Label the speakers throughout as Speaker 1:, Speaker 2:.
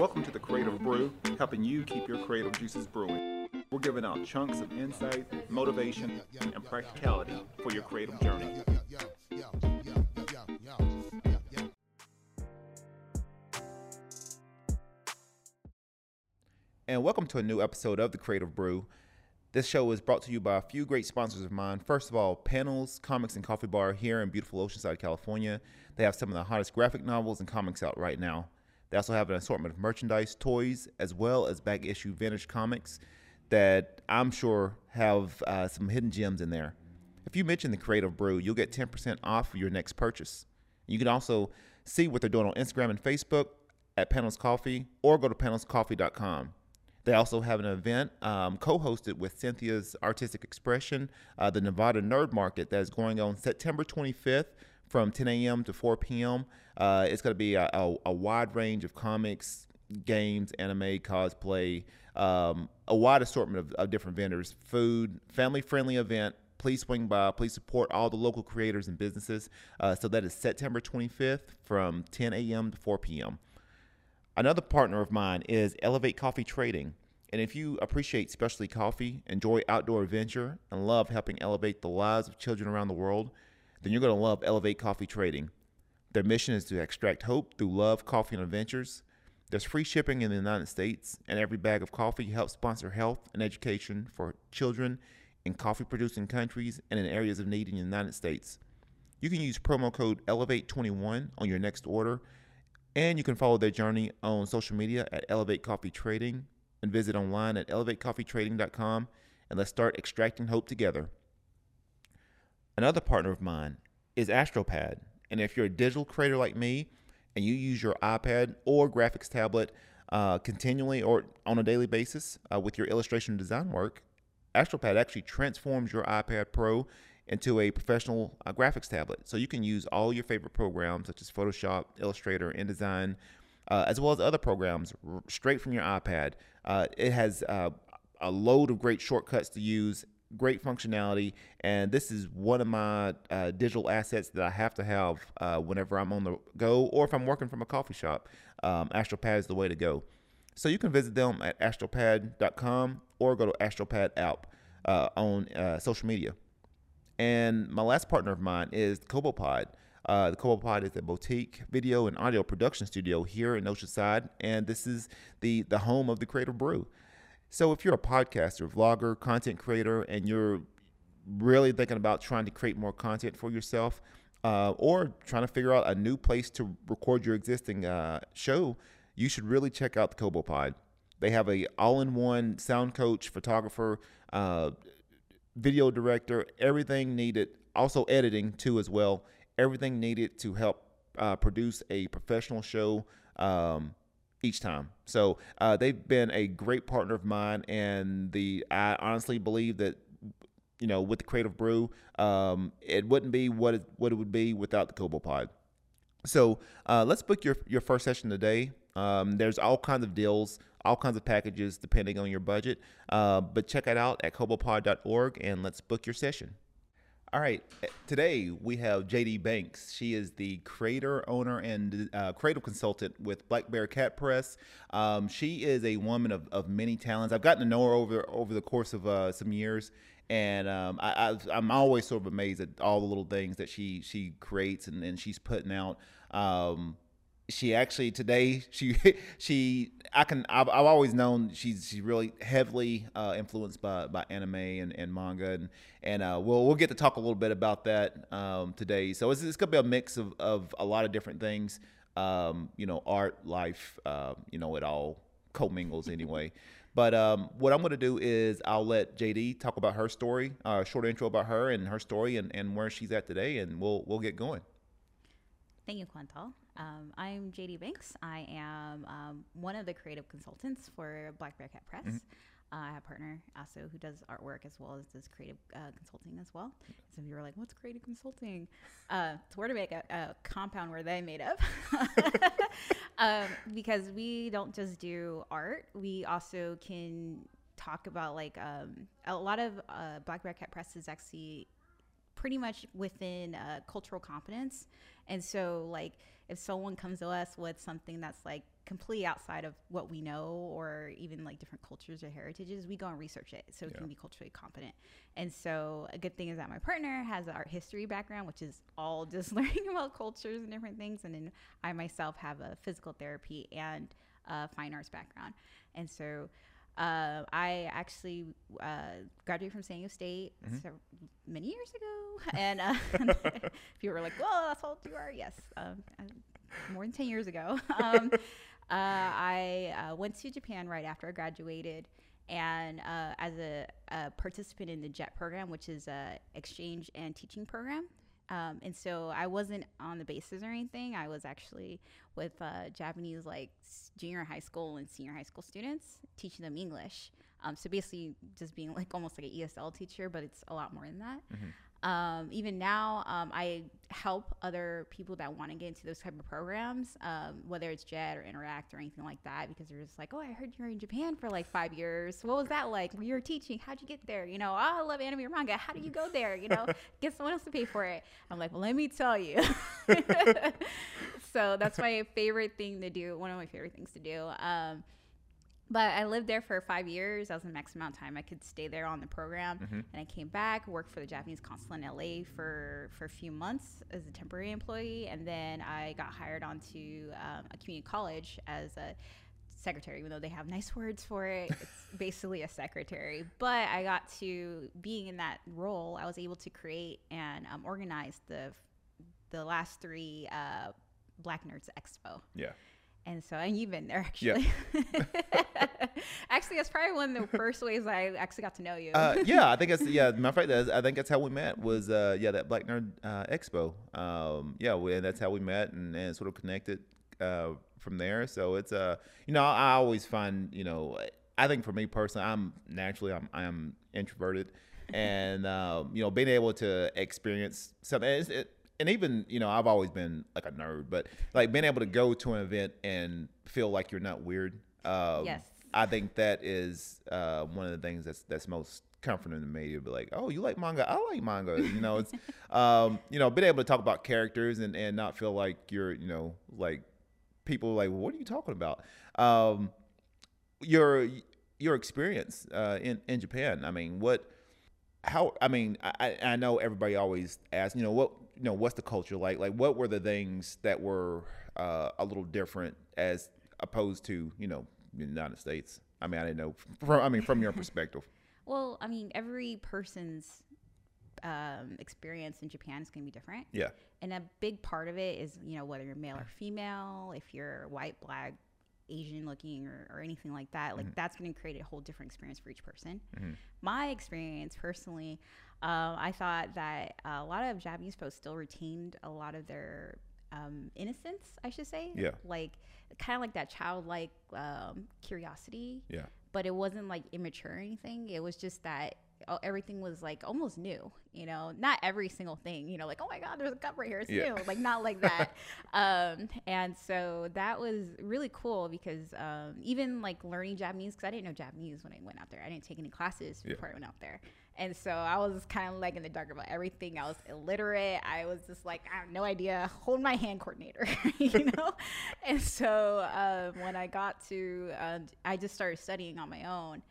Speaker 1: Welcome to the Creative Brew, helping you keep your creative juices brewing. We're giving out chunks of insight, motivation, and practicality for your creative journey. And welcome to a new episode of the Creative Brew. This show is brought to you by a few great sponsors of mine. First of all, Panels Comics and Coffee Bar here in beautiful Oceanside, California. They have some of the hottest graphic novels and comics out right now. They also have an assortment of merchandise, toys, as well as back issue vintage comics that I'm sure have uh, some hidden gems in there. If you mention the Creative Brew, you'll get 10% off your next purchase. You can also see what they're doing on Instagram and Facebook at Panels Coffee or go to panelscoffee.com. They also have an event um, co hosted with Cynthia's Artistic Expression, uh, the Nevada Nerd Market, that is going on September 25th from 10 a.m. to 4 p.m. Uh, it's going to be a, a, a, wide range of comics, games, anime, cosplay, um, a wide assortment of, of different vendors, food, family friendly event. Please swing by. Please support all the local creators and businesses. Uh, so that is September 25th from 10 a.m. to 4 p.m. Another partner of mine is Elevate Coffee Trading. And if you appreciate specialty coffee, enjoy outdoor adventure, and love helping elevate the lives of children around the world, then you're going to love Elevate Coffee Trading. Their mission is to extract hope through love, coffee, and adventures. There's free shipping in the United States, and every bag of coffee helps sponsor health and education for children in coffee producing countries and in areas of need in the United States. You can use promo code ELEVATE21 on your next order, and you can follow their journey on social media at Elevate Coffee Trading and visit online at elevatecoffeetrading.com and let's start extracting hope together. Another partner of mine is AstroPad. And if you're a digital creator like me and you use your iPad or graphics tablet uh, continually or on a daily basis uh, with your illustration design work, AstroPad actually transforms your iPad Pro into a professional uh, graphics tablet. So you can use all your favorite programs such as Photoshop, Illustrator, InDesign, uh, as well as other programs r- straight from your iPad. Uh, it has uh, a load of great shortcuts to use great functionality, and this is one of my uh, digital assets that I have to have uh, whenever I'm on the go or if I'm working from a coffee shop. Um, AstroPad is the way to go. So you can visit them at astropad.com or go to AstroPad app uh, on uh, social media. And my last partner of mine is CoboPod. Uh, the CoboPod is a boutique video and audio production studio here in Oceanside, and this is the the home of the Creative Brew. So if you're a podcaster, vlogger, content creator, and you're really thinking about trying to create more content for yourself, uh, or trying to figure out a new place to record your existing uh, show, you should really check out the CoboPod. They have a all-in-one sound coach, photographer, uh, video director, everything needed. Also editing too as well. Everything needed to help uh, produce a professional show. Um, each time. So uh, they've been a great partner of mine, and the I honestly believe that you know with the Creative Brew, um, it wouldn't be what it, what it would be without the CoboPod. So uh, let's book your your first session today. Um, there's all kinds of deals, all kinds of packages depending on your budget. Uh, but check it out at cobopod.org and let's book your session. All right. Today we have JD Banks. She is the creator, owner, and uh, creative consultant with Black Bear Cat Press. Um, she is a woman of, of many talents. I've gotten to know her over over the course of uh, some years, and um, I, am always sort of amazed at all the little things that she she creates and, and she's putting out. Um, she actually today she she I can I've, I've always known she's she's really heavily uh, influenced by, by anime and, and manga and and uh, we'll we'll get to talk a little bit about that um, today. So it's, it's gonna be a mix of, of a lot of different things. Um, you know, art, life, uh, you know, it all commingles anyway. But um, what I'm going to do is I'll let JD talk about her story, a uh, short intro about her and her story and, and where she's at today, and we'll we'll get going.
Speaker 2: Thank you, Quantal. Um, I'm JD Banks. I am um, one of the creative consultants for Black Bear Cat Press. Mm-hmm. Uh, I have a partner also who does artwork as well as does creative uh, consulting as well. Some of you are like, "What's creative consulting?" Uh, it's where to make a, a, compound where they made up, um, because we don't just do art. We also can talk about like um, a lot of uh, Black Bear Cat Press is actually pretty much within uh, cultural competence, and so like if someone comes to us with something that's like completely outside of what we know or even like different cultures or heritages, we go and research it so we
Speaker 1: Yeah.
Speaker 2: can be culturally competent. And so a good thing is that my partner has an art history background, which is all just learning about cultures and different things. And then I myself have a physical therapy and a fine arts background. And so uh, I actually uh, graduated from San Diego State
Speaker 1: Mhm.
Speaker 2: so many years ago. And uh, people were like, "Whoa, that's how old you are." Yes, um, more than ten years ago. Um, uh, I uh, went to Japan right after I graduated, and uh, as a, a participant in the JET program, which is a exchange and teaching program. Um, and so I wasn't on the bases or anything. I was actually with uh, Japanese like junior high school and senior high school students, teaching them English. Um, so basically, just being like almost like an ESL teacher, but it's a lot more than that. Um, even now, um, I help other people that want to get into those type of programs, um, whether it's JET or Interac or anything like that, because they're just like, oh, I heard you were in Japan for like five years. What was that like? You were teaching, how'd you get there? You know, oh, I love anime or manga. How do you go there? You know, get someone else to pay for it. I'm like, well, let me tell you. so that's my favorite thing to do. One of my favorite things to do. Um, but I lived there for five years. That was the max amount of time I could stay there on the program.
Speaker 1: Mhm.
Speaker 2: And I came back, worked for the Japanese consulate in LA for, for a few months as a temporary employee. And then I got hired onto um, a community college as a secretary, even though they have nice words for it. It's basically a secretary. But I got to, being in that role, I was able to create and um, organize the, the last three uh, Black Nerds Expo.
Speaker 1: Yeah.
Speaker 2: And so, and you've been there
Speaker 1: Yeah.
Speaker 2: actually. actually, that's probably one of the first ways I actually got to know you.
Speaker 1: Uh, yeah, I think that's yeah. Matter of fact, that's, I think that's how we met. Was uh, yeah, that Black Nerd uh, Expo. Um, yeah, we, and that's how we met and, and sort of connected uh, from there. So it's uh, you know, I always find you know, I think for me personally, I'm naturally I'm I am introverted, and um, you know, being able to experience something. It, and even you know I've always been like a nerd, but like being able to go to an event and feel like you're not weird. Um,
Speaker 2: Yes.
Speaker 1: I think that is uh, one of the things that's that's most comforting to me to be like, oh, you like manga? I like manga. You know, it's um, you know, being able to talk about characters and, and not feel like you're, you know, like people like, what are you talking about? Um, your your experience uh, in in Japan. I mean, what? How? I mean, I, I I know everybody always asks, you know, what you know, what's the culture like? Like, what were the things that were uh, a little different as opposed to you know the United States? I mean, I didn't know. From, I mean, from your perspective.
Speaker 2: well, I mean, every person's um, experience in Japan is going to be different.
Speaker 1: Yeah.
Speaker 2: And a big part of it is, you know, whether you're male or female, if you're white, black, Asian looking, or, or anything like that, like that's going to create a whole different experience for each person.
Speaker 1: Mhm.
Speaker 2: My experience personally, um, I thought that a lot of Japanese folks still retained a lot of their um, innocence, I should say.
Speaker 1: Yeah.
Speaker 2: Like, kind of like that childlike um, curiosity
Speaker 1: Yeah.
Speaker 2: but it wasn't like immature or anything. It was just that oh, everything was like almost new, you know, not every single thing, you know, like, oh my God, there's a cup right here. It's
Speaker 1: Yeah.
Speaker 2: new. Like, not like that. um, and so that was really cool because um, even like learning Japanese, because I didn't know Japanese when I went out there. I didn't take any classes
Speaker 1: Yeah.
Speaker 2: before I went out there. And so I was kind of like in the dark about everything. I was illiterate. I was just like, I have no idea. Hold my hand coordinator, you know? and so um, when I got to, uh, I just started studying on my own.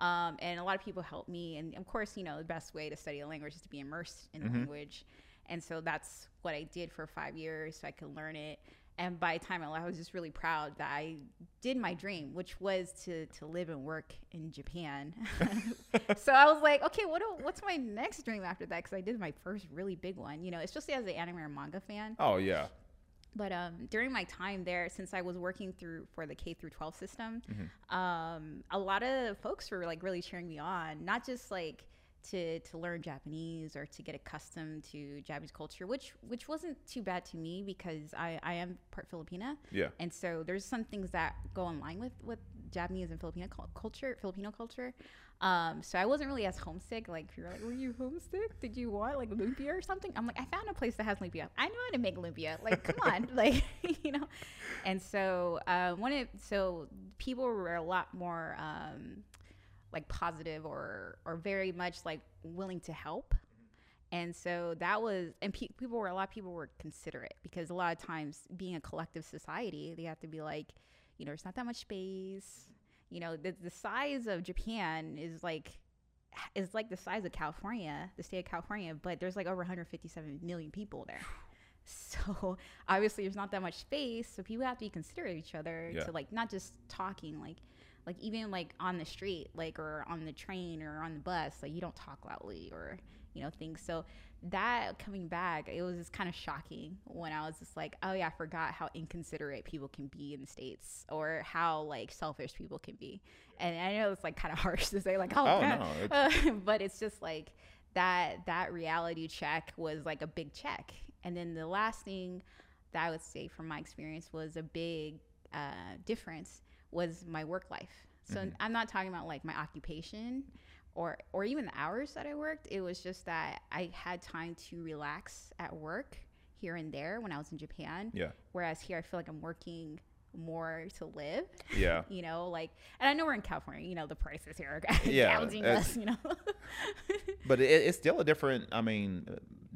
Speaker 2: Um, and a lot of people helped me. And of course, you know, the best way to study a language is to be immersed in the language. And so that's what I did for five years so I could learn it. And by the time I left, I was just really proud that I did my dream, which was to, to live and work in Japan. so I was like, okay, what do, what's my next dream after that? Because I did my first really big one, you know, especially as an anime or manga fan.
Speaker 1: Oh yeah.
Speaker 2: But um, during my time there, since I was working through for the K through 12 system, um, a lot of folks were like really cheering me on, not just like to to learn Japanese or to get accustomed to Japanese culture, which which wasn't too bad to me because I I am part Filipina,
Speaker 1: Yeah.
Speaker 2: and so there's some things that go in line with with Japanese and Filipino culture, Filipino culture. Um, so I wasn't really as homesick. Like you're like, were you homesick? Did you want like lumpia or something? I'm like, I found a place that has lumpia. I know how to make lumpia. Like, come on, like you know. And so uh, when it so people were a lot more um, like positive or or very much like willing to help. Mm-hmm. And so that was, and pe- people were, a lot of people were considerate because a lot of times being a collective society, they have to be like, you know, there's not that much space. You know, the the size of Japan is like is like the size of California, the state of California, but there's like over 157 million people there. So obviously there's not that much space, so people have to be considerate of each other
Speaker 1: Yeah.
Speaker 2: to like not just talking like like even like on the street like or on the train or on the bus like you don't talk loudly or you know things. So that coming back it was just kind of shocking when i was just like oh yeah i forgot how inconsiderate people can be in the states or how like selfish people can be. And i know it's like kind of harsh to say like oh,
Speaker 1: Oh, no,
Speaker 2: Uh, but it's just like that that reality check was like a big check. And then the last thing that i would say from my experience was a big uh, difference was my work life so
Speaker 1: Mhm.
Speaker 2: i'm not talking about like my occupation or or even the hours that i worked it was just that i had time to relax at work here and there when i was in japan
Speaker 1: Yeah.
Speaker 2: whereas here i feel like i'm working more to live
Speaker 1: Yeah.
Speaker 2: you know like and i know we're in california you know the prices here are
Speaker 1: Yeah,
Speaker 2: gouging us you know
Speaker 1: but it, it's still a different i mean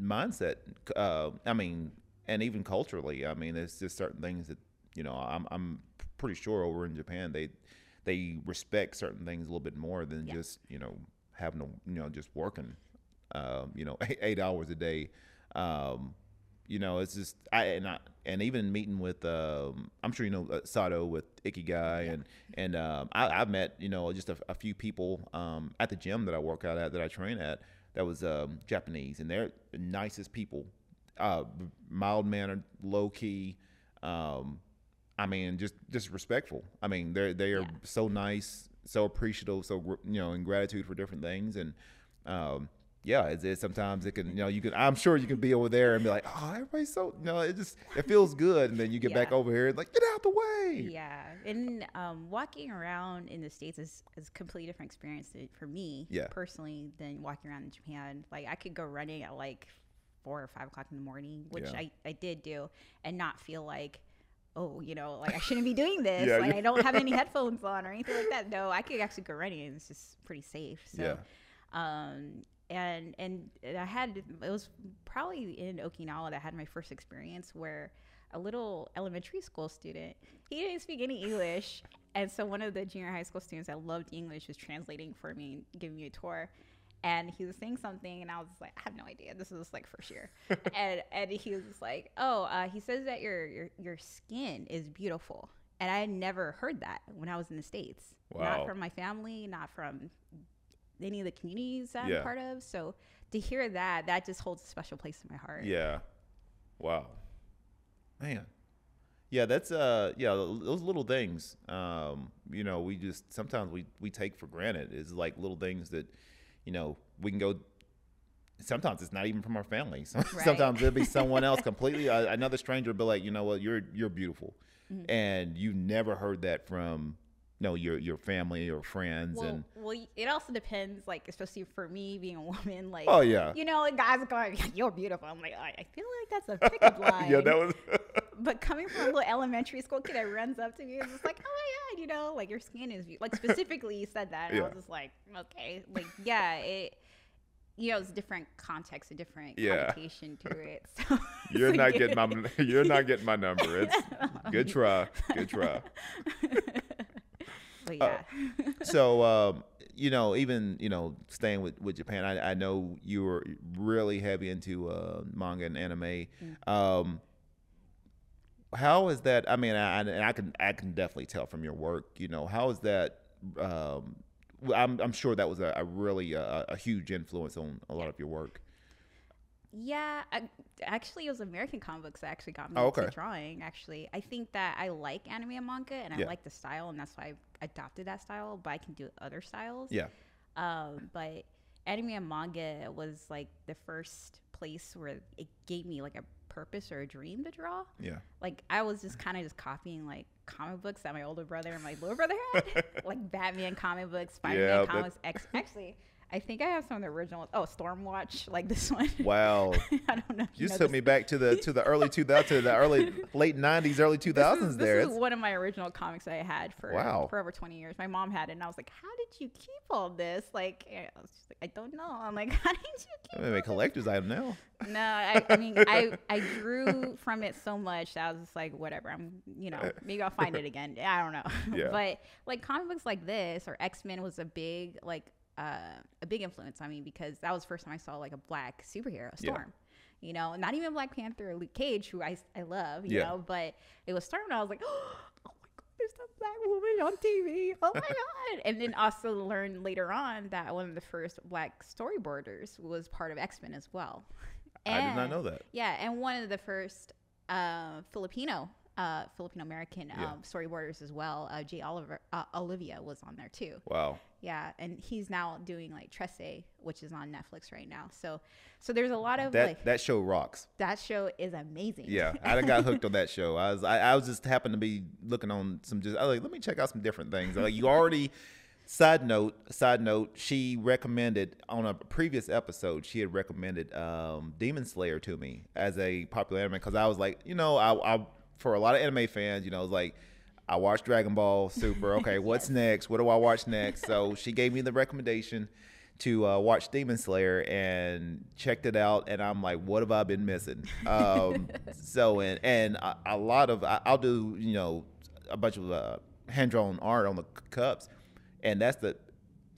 Speaker 1: mindset uh, i mean and even culturally i mean there's just certain things that you know i'm, I'm pretty sure over in japan they they respect certain things a little bit more than
Speaker 2: Yeah.
Speaker 1: just you know having to you know just working um, you know eight, eight hours a day. Um, you know it's just i and i and even meeting with um, i'm sure you know uh, sato with ikigai and and um, I, i've met you know just a, a few people um, at the gym that i work out at that i train at that was um, japanese and they're the nicest people. Uh, mild mannered low key um, i mean just just respectful i mean they're they are
Speaker 2: Yeah.
Speaker 1: so nice so appreciative so you know in gratitude for different things and um, yeah, it's, it's sometimes it can, you know, you can. I'm sure you can be over there and be like, oh, everybody's so, you know, it just it feels good, and then you get back over here and like, get out the way.
Speaker 2: yeah and um, walking around in the states is, is a completely different experience for me
Speaker 1: Yeah.
Speaker 2: personally than walking around in japan like i could go running at like four or five o'clock in the morning which
Speaker 1: Yeah.
Speaker 2: I, I did do and not feel like oh you know like i shouldn't be doing this.
Speaker 1: Yeah,
Speaker 2: like i don't have any headphones on or anything like that. No i could actually go running and it's just pretty safe. So
Speaker 1: Yeah.
Speaker 2: um and and i had it was probably in okinawa that I had my first experience where a little elementary school student he didn't speak any english. And so one of the junior high school students that loved english was translating for me and giving me a tour and he was saying something and i was like i have no idea this is like first year and and he was like oh uh, he says that your, your your skin is beautiful and i had never heard that when i was in the states
Speaker 1: Wow.
Speaker 2: not from my family not from any of the communities
Speaker 1: Yeah.
Speaker 2: I'm part of. So to hear that, that just holds a special place in my heart.
Speaker 1: Yeah. Wow. Man. Yeah, that's uh yeah, those little things. Um, you know, we just sometimes we we take for granted. is like little things that, you know, we can go sometimes it's not even from our family. So, Sometimes it'll be someone else completely uh, another stranger will be like, "You know what? You're you're beautiful."
Speaker 2: Mm-hmm.
Speaker 1: And you never heard that from know, your your family or friends
Speaker 2: Well,
Speaker 1: and
Speaker 2: well, it also depends, like, especially for me being a woman, like,
Speaker 1: Oh, yeah.
Speaker 2: you know, like guys are going, you're beautiful. I'm like, I, I feel like that's a pickup line.
Speaker 1: yeah, that was
Speaker 2: but coming from a little elementary school kid that runs up to me and is like, oh my god, you know, like your skin is be-" like specifically you said that, and I was just like, okay, like yeah, it. You know, it's different context, a different
Speaker 1: Yeah.
Speaker 2: connotation to it. So
Speaker 1: You're
Speaker 2: it's
Speaker 1: not getting my you're not getting my number. It's good try. Good try.
Speaker 2: But
Speaker 1: Uh,
Speaker 2: yeah.
Speaker 1: so um, you know, even you know, staying with, with Japan, I, I know you were really heavy into uh, manga and anime.
Speaker 2: Mm.
Speaker 1: Um, how is that? I mean, I, and I can I can definitely tell from your work. You know, how is that? Um, I'm I'm sure that was a, a really uh, a huge influence on a lot of your work.
Speaker 2: Yeah, I, actually, it was American comic books that actually got me
Speaker 1: Oh, okay.
Speaker 2: to drawing. Actually, I think that I like anime and manga, and I
Speaker 1: Yeah.
Speaker 2: like the style, and that's why I adopted that style. But I can do other styles.
Speaker 1: Yeah.
Speaker 2: Um, but anime and manga was like the first place where it gave me like a purpose or a dream to draw.
Speaker 1: Yeah.
Speaker 2: Like I was just kind of just copying like comic books that my older brother and my little brother had, like Batman comic books, Spider-Man
Speaker 1: Yeah,
Speaker 2: comics. X- actually, I think I have some of the original. Oh, Stormwatch, like this one.
Speaker 1: Wow.
Speaker 2: I don't know.
Speaker 1: You
Speaker 2: know
Speaker 1: took me back to the to the early 2000s, to the early late 90s, early 2000s.
Speaker 2: This is,
Speaker 1: there,
Speaker 2: this is one of my original comics that I had for
Speaker 1: Wow.
Speaker 2: for over 20 years. My mom had it, and I was like, "How did you keep all this?" Like, eh, I, was just like, I don't know. I'm like, "How did you keep?"
Speaker 1: maybe a collector's item now.
Speaker 2: No, I, I mean, I I drew from it so much that I was just like, whatever. I'm, you know, maybe I'll find it again. I don't know.
Speaker 1: Yeah.
Speaker 2: but like comic books like this or X Men was a big like uh, a big influence on me because that was the first time I saw like a black superhero,
Speaker 1: Yeah.
Speaker 2: Storm. You know, not even Black Panther or Luke Cage, who I, I love, you
Speaker 1: Yeah.
Speaker 2: know, but it was Storm, and I was like, oh my god, there's a black woman on TV. Oh my god! And then also learned later on that one of the first black storyboarders was part of X Men as well.
Speaker 1: I did not know that.
Speaker 2: yeah, and one of the first uh, Filipino, uh, Filipino American
Speaker 1: Yeah.
Speaker 2: um, storyboarders as well, uh, Jay Oliva, uh, Oliva was on there too.
Speaker 1: Wow.
Speaker 2: Yeah, and he's now doing like Trese, which is on Netflix right now. So, so there's a lot of
Speaker 1: That
Speaker 2: like
Speaker 1: that show rocks.
Speaker 2: that show is amazing.
Speaker 1: Yeah, I got hooked on that show. I was I, I was just happened to be looking on some just I was like let me check out some different things. Like you already. Side note, side note. She recommended on a previous episode. She had recommended um, Demon Slayer to me as a popular anime because I was like, you know, I, I for a lot of anime fans, you know, it's like I watched Dragon Ball Super. Okay, what's next? What do I watch next? So she gave me the recommendation to uh, watch Demon Slayer and checked it out, and I'm like, what have I been missing? Um, so and and a, a lot of I, I'll do you know a bunch of uh, hand drawn art on the cups, and that's the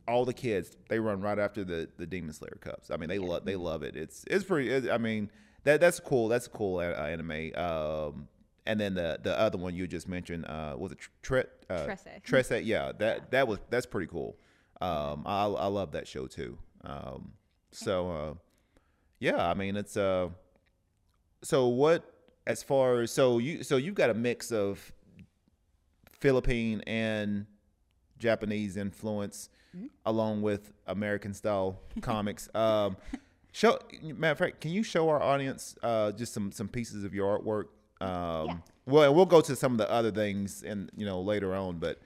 Speaker 1: all the kids they run right after the the Demon Slayer cups. I mean they love they love it. It's it's pretty. It, I mean that that's cool. That's a cool uh, anime. Um, and then the the other one you just mentioned uh, was it Tre- uh,
Speaker 2: Trese.
Speaker 1: Trese, yeah, that that was that's pretty cool. Um, I I love that show too. Um, so uh, yeah, I mean it's uh, so what as far as so you so you've got a mix of Philippine and Japanese influence along with American style comics. Um, show matter of fact, can you show our audience uh, just some some pieces of your artwork? Um,
Speaker 2: Yeah.
Speaker 1: Well, and we'll go to some of the other things and you know later on, but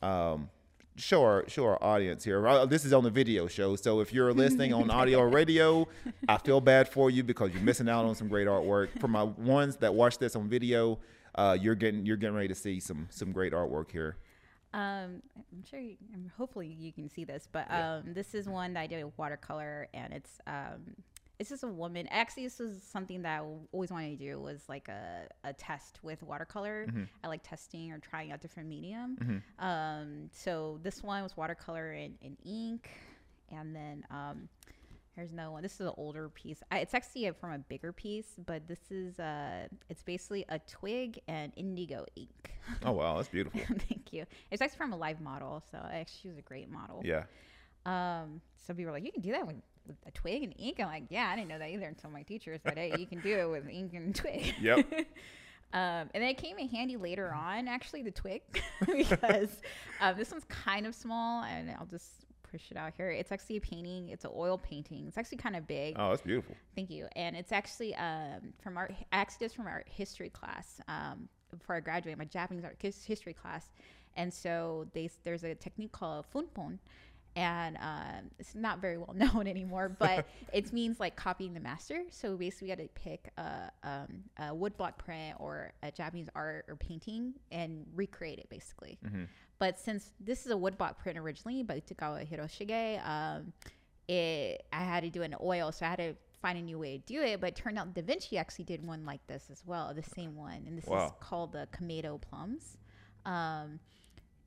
Speaker 1: um, show our show our audience here. Uh, This is on the video show, so if you're listening on audio or radio, I feel bad for you because you're missing out on some great artwork. For my ones that watch this on video, uh, you're getting you're getting ready to see some some great artwork here.
Speaker 2: Um, I'm sure. You, hopefully, you can see this, but
Speaker 1: Yeah.
Speaker 2: um, this is one that I did with watercolor, and it's um, it's just a woman. Actually, this was something that I always wanted to do was like a, a test with watercolor.
Speaker 1: Mm-hmm.
Speaker 2: I like testing or trying out different medium. Um, so this one was watercolor and, and ink, and then um, here's another one. This is an older piece. I, it's actually a, from a bigger piece, but this is uh, it's basically a twig and indigo ink.
Speaker 1: Oh wow, that's beautiful.
Speaker 2: Thank you. It's actually from a live model, so actually she was a great model.
Speaker 1: Yeah.
Speaker 2: Um, some people were like, you can do that with, with a twig and ink. I'm like, yeah, I didn't know that either until my teacher said, hey, you can do it with ink and twig.
Speaker 1: Yep.
Speaker 2: um, and then it came in handy later on, actually, the twig, because um, this one's kind of small, and I'll just push it out here. It's actually a painting. It's an oil painting. It's actually kind of big.
Speaker 1: Oh, that's beautiful.
Speaker 2: Thank you. And it's actually um, from art, actually just from our history class. Um, before I graduated, my Japanese art history class, and so they there's a technique called funpon, and um, it's not very well known anymore, but it means like copying the master. So basically, we had to pick a, um, a woodblock print or a Japanese art or painting and recreate it basically. But since this is a woodblock print originally by Utagawa Hiroshige, um, it I had to do in oil, so I had to find a new way to do it. But it turned out Da Vinci actually did one like this as well, the same one, and this is called the Kameido plums. Um,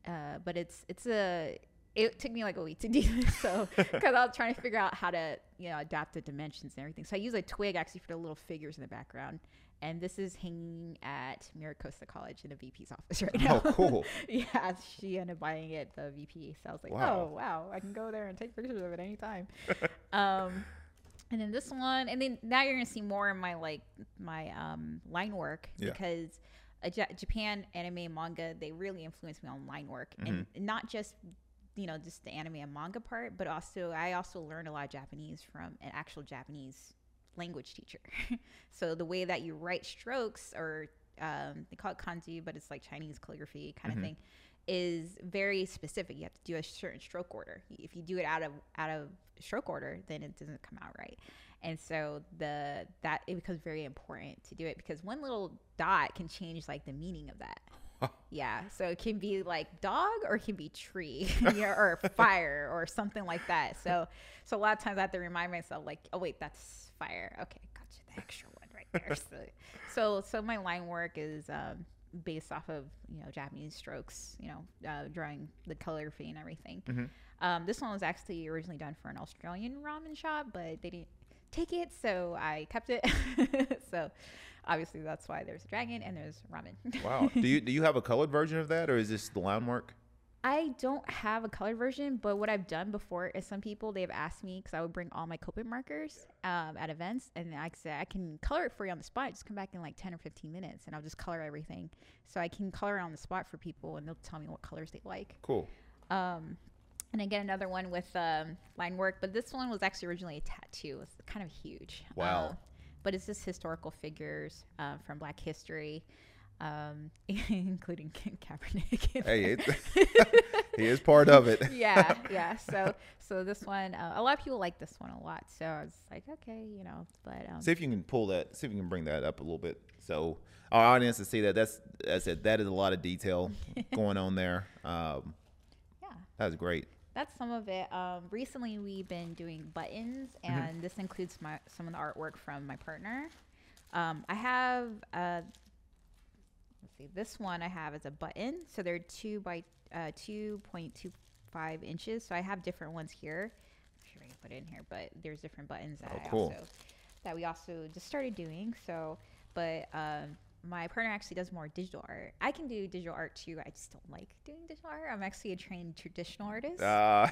Speaker 2: uh, but it's it's a it took me like a week to do this, so because I was trying to figure out how to you know adapt the dimensions and everything. So I use a twig actually for the little figures in the background. And this is hanging at MiraCosta College in the VP's office right now.
Speaker 1: Oh, cool.
Speaker 2: yeah, she ended up buying it, the VP. So I was like,
Speaker 1: Wow.
Speaker 2: oh, wow, I can go there and take pictures of it anytime. um, and then this one, and then now you're gonna see more in my like my um, line work
Speaker 1: Yeah.
Speaker 2: because Japan anime and manga they really influenced me on line work, and
Speaker 1: Mm-hmm.
Speaker 2: not just you know just the anime and manga part, but also I also learned a lot of Japanese from an actual Japanese language teacher. so the way that you write strokes or um, they call it kanji, but it's like Chinese calligraphy kind of thing. is very specific. You have to do a certain stroke order. If you do it out of out of stroke order, then it doesn't come out right. And so the that it becomes very important to do it because one little dot can change like the meaning of that. Yeah, so it can be like dog or it can be tree, or fire or something like that. So so a lot of times I have to remind myself like, oh wait, that's fire. Okay, gotcha, the extra one right there. so, so so my line work is um, based off of you know Japanese strokes, you know, uh, drawing the calligraphy and everything.
Speaker 1: Mm-hmm.
Speaker 2: Um, this one was actually originally done for an Australian ramen shop, but they didn't take it, so I kept it. so obviously that's why there's a dragon and there's ramen.
Speaker 1: wow. Do you do you have a colored version of that, or is this the line work?
Speaker 2: I don't have a colored version, but what I've done before is some people they've asked me because I would bring all my Copic markers um, at events, and I said I can color it for you on the spot. Just come back in like ten or fifteen minutes, and I'll just color everything. So I can color it on the spot for people, and they'll tell me what colors they like.
Speaker 1: Cool.
Speaker 2: Um, and I get another one with um, line work, but this one was actually originally a tattoo. It's kind of huge.
Speaker 1: Wow.
Speaker 2: Um, but it's just historical figures uh, from Black history um, including Kaepernick.
Speaker 1: hey, he is part of it.
Speaker 2: yeah, yeah. So, so this one, uh, a lot of people like this one a lot. So I was like, okay, you know. But um,
Speaker 1: see if you can pull that. See if you can bring that up a little bit. So our audience to see that. That's I said that is a lot of detail going on there. Um,
Speaker 2: yeah,
Speaker 1: that's great.
Speaker 2: That's some of it. Um, recently, we've been doing buttons, mm-hmm. and mm-hmm. this includes my some of the artwork from my partner. Um, I have uh, let's see, this one I have is a button. So they're two by uh, 2.25 inches. So I have different ones here. I'm sure I can put it in here, but there's different buttons that
Speaker 1: oh,
Speaker 2: I also that we also just started doing. So, but um, my partner actually does more digital art. I can do digital art too. I just don't like doing digital art. I'm actually a trained traditional artist. Uh.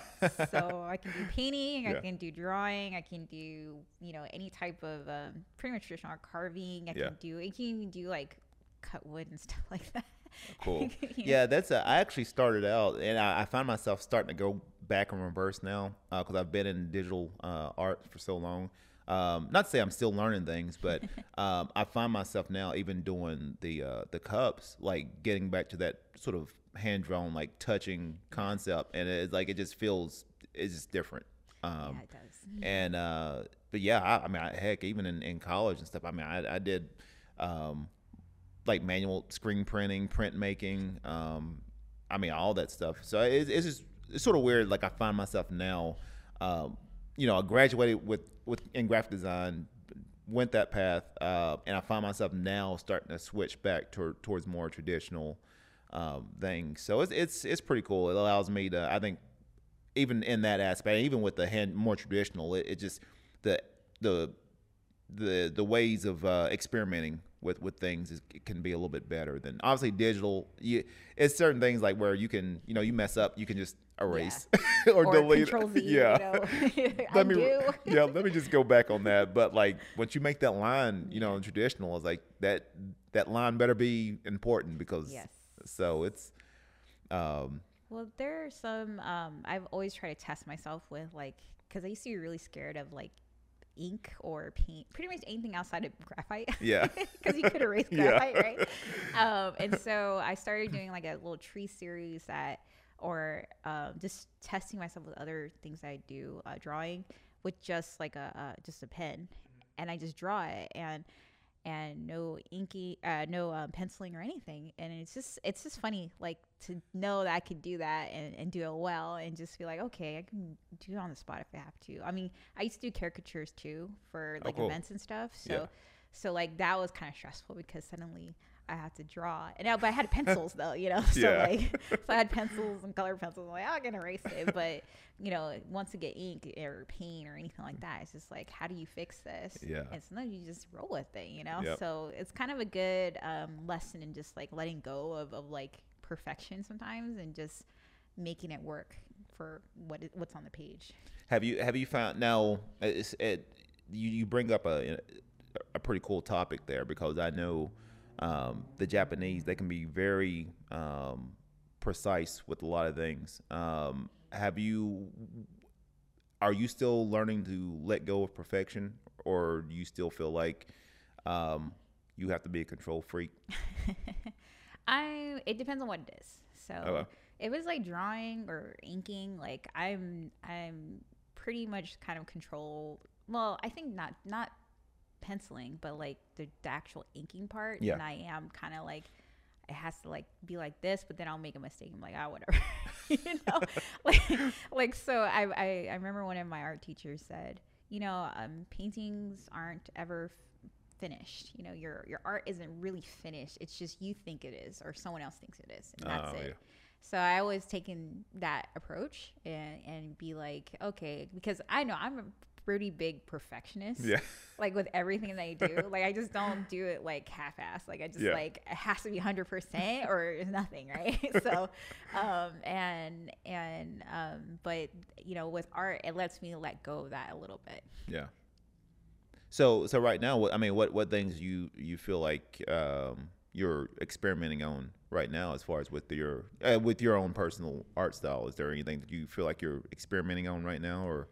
Speaker 2: so I can do painting, yeah. I can do drawing, I can do, you know, any type of um, pretty much traditional art carving. I yeah. can do, I can even do like cut wood and stuff like that.
Speaker 1: Cool. yeah, that's a, I actually started out, and I, I find myself starting to go back in reverse now because uh, I've been in digital uh, art for so long. Um, not to say I'm still learning things, but um, I find myself now even doing the uh, the cups, like getting back to that sort of hand drawn, like touching concept, and it's like it just feels it's just different.
Speaker 2: Um, yeah, it does.
Speaker 1: And uh, but yeah, I, I mean, I, heck, even in, in college and stuff, I mean, I, I did. Um, like manual screen printing, printmaking. Um, I mean, all that stuff. So it, it's just it's sort of weird. Like I find myself now, um, you know, I graduated with with in graphic design, went that path, uh, and I find myself now starting to switch back to, towards more traditional um, things. So it's it's it's pretty cool. It allows me to, I think, even in that aspect, even with the hand more traditional, it, it just the the the the ways of uh, experimenting with with things is, can be a little bit better than obviously digital. You, it's certain things like where you can you know you mess up, you can just erase
Speaker 2: yeah. or, or, delete. Z, yeah,
Speaker 1: you know? let me yeah let me just go back on that. But like once you make that line, you know, in traditional, it's like that that line better be important because
Speaker 2: yes.
Speaker 1: So it's. Um,
Speaker 2: well, there are some. Um, I've always tried to test myself with like because I used to be really scared of like ink or paint, pretty much anything outside of graphite.
Speaker 1: Yeah.
Speaker 2: Because you could erase graphite, yeah. right? Um, and so I started doing like a little tree series that, or um, just testing myself with other things I do, uh, drawing with just like a uh, just a pen, and I just draw it and and no inky, uh, no um, penciling or anything. And it's just, it's just funny, like to know that I could do that and, and do it well and just be like, okay, I can do it on the spot if I have to. I mean, I used to do caricatures too for like oh, cool. events and stuff. So, yeah. so like that was kind of stressful because suddenly I had to draw. And now, but I had pencils though, you know. So yeah. like, so I had pencils and color pencils. I'm like, oh, I can erase it. But you know, once you get ink or paint or anything like that, it's just like, how do you fix this?
Speaker 1: Yeah.
Speaker 2: And sometimes you just roll with it, you know.
Speaker 1: Yep.
Speaker 2: So it's kind of a good um, lesson in just like letting go of, of like perfection sometimes and just making it work for what is, what's on the page.
Speaker 1: Have you have you found now? It's, it you you bring up a a pretty cool topic there because I know um, the Japanese they can be very um, precise with a lot of things. Um, have you? Are you still learning to let go of perfection, or do you still feel like um, you have to be a control freak?
Speaker 2: I it depends on what it is. So
Speaker 1: Okay.
Speaker 2: if it's like drawing or inking, like I'm I'm pretty much kind of control. Well, I think not not penciling, but like the, the actual inking part.
Speaker 1: Yeah.
Speaker 2: And I am kind of like it has to like be like this, but then I'll make a mistake. I'm like, ah, whatever. you know, like like so. I, I I remember one of my art teachers said, you know, um, paintings aren't ever f- finished. You know, your your art isn't really finished. It's just you think it is, or someone else thinks it is, and that's
Speaker 1: Oh,
Speaker 2: it.
Speaker 1: yeah.
Speaker 2: So I always taken that approach and and be like, okay, because I know I'm a pretty big perfectionist.
Speaker 1: Yeah.
Speaker 2: Like with everything that I do, like I just don't do it like half-ass. Like I just
Speaker 1: Yeah.
Speaker 2: like it has to be hundred percent or it's nothing, right? so, um, and and um, but you know, with art, it lets me let go of that a little bit.
Speaker 1: Yeah. So so right now, what I mean, what what things you you feel like um, you're experimenting on right now, as far as with your uh, with your own personal art style? Is there anything that you feel like you're experimenting on right now, or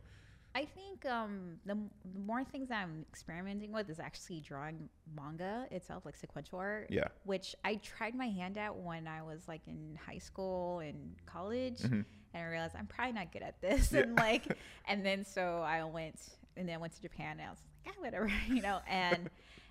Speaker 2: I think um, the, the more things that I'm experimenting with is actually drawing manga itself, like sequential art.
Speaker 1: Yeah.
Speaker 2: Which I tried my hand at when I was like in high school and college,
Speaker 1: Mhm.
Speaker 2: and I realized I'm probably not good at this.
Speaker 1: Yeah.
Speaker 2: And like, and then so I went and then went to Japan, and I was like, ah, whatever, you know. And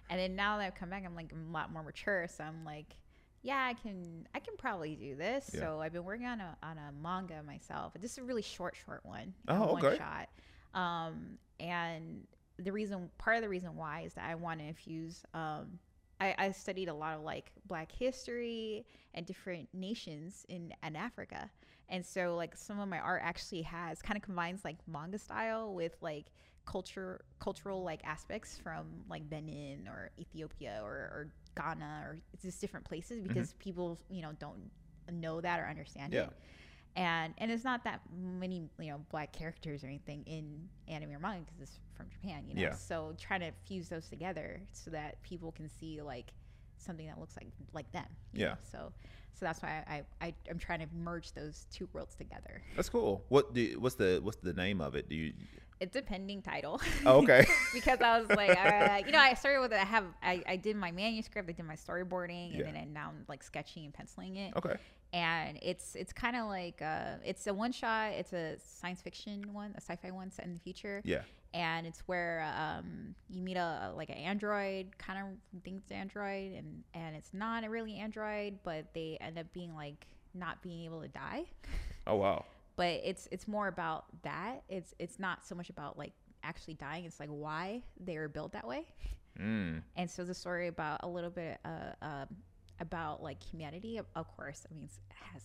Speaker 2: and then now that I've come back, I'm like I'm a lot more mature, so I'm like. Yeah, I can. I can probably do this.
Speaker 1: Yeah.
Speaker 2: So I've been working on a on a manga myself. Is a really short, short one.
Speaker 1: Oh,
Speaker 2: one
Speaker 1: okay.
Speaker 2: shot. Um, and the reason, part of the reason why is that I want to infuse. Um, I, I studied a lot of like Black history and different nations in, in Africa, and so like some of my art actually has kind of combines like manga style with like culture cultural like aspects from like Benin or Ethiopia or, or Ghana or just different places because people you know don't know that or understand
Speaker 1: Yeah.
Speaker 2: it and and it's not that many you know black characters or anything in anime or manga because it's from Japan, you know.
Speaker 1: Yeah.
Speaker 2: So trying to fuse those together so that people can see like something that looks like like them. you
Speaker 1: Yeah.
Speaker 2: know? So so that's why I, I I'm trying to merge those two worlds together.
Speaker 1: that's cool? What do what's the what's the name of it? Do you?
Speaker 2: It's a pending title.
Speaker 1: Oh, okay.
Speaker 2: because I was like, uh, you know, I started with I have I, I did my manuscript, I did my storyboarding, and
Speaker 1: Yeah.
Speaker 2: then now I'm like sketching and penciling it.
Speaker 1: okay.
Speaker 2: And it's it's kind of like uh, it's a one shot. It's a science fiction one, a sci-fi one set in the future,
Speaker 1: Yeah.
Speaker 2: and it's where um, you meet a like an android kind of thinks it's android, and and it's not a really android, but they end up being like not being able to die.
Speaker 1: Oh wow.
Speaker 2: But it's it's more about that. It's it's not so much about like actually dying. It's like why they were built that way
Speaker 1: Mm.
Speaker 2: and so the story about a little bit uh, um about like humanity of, course i mean it has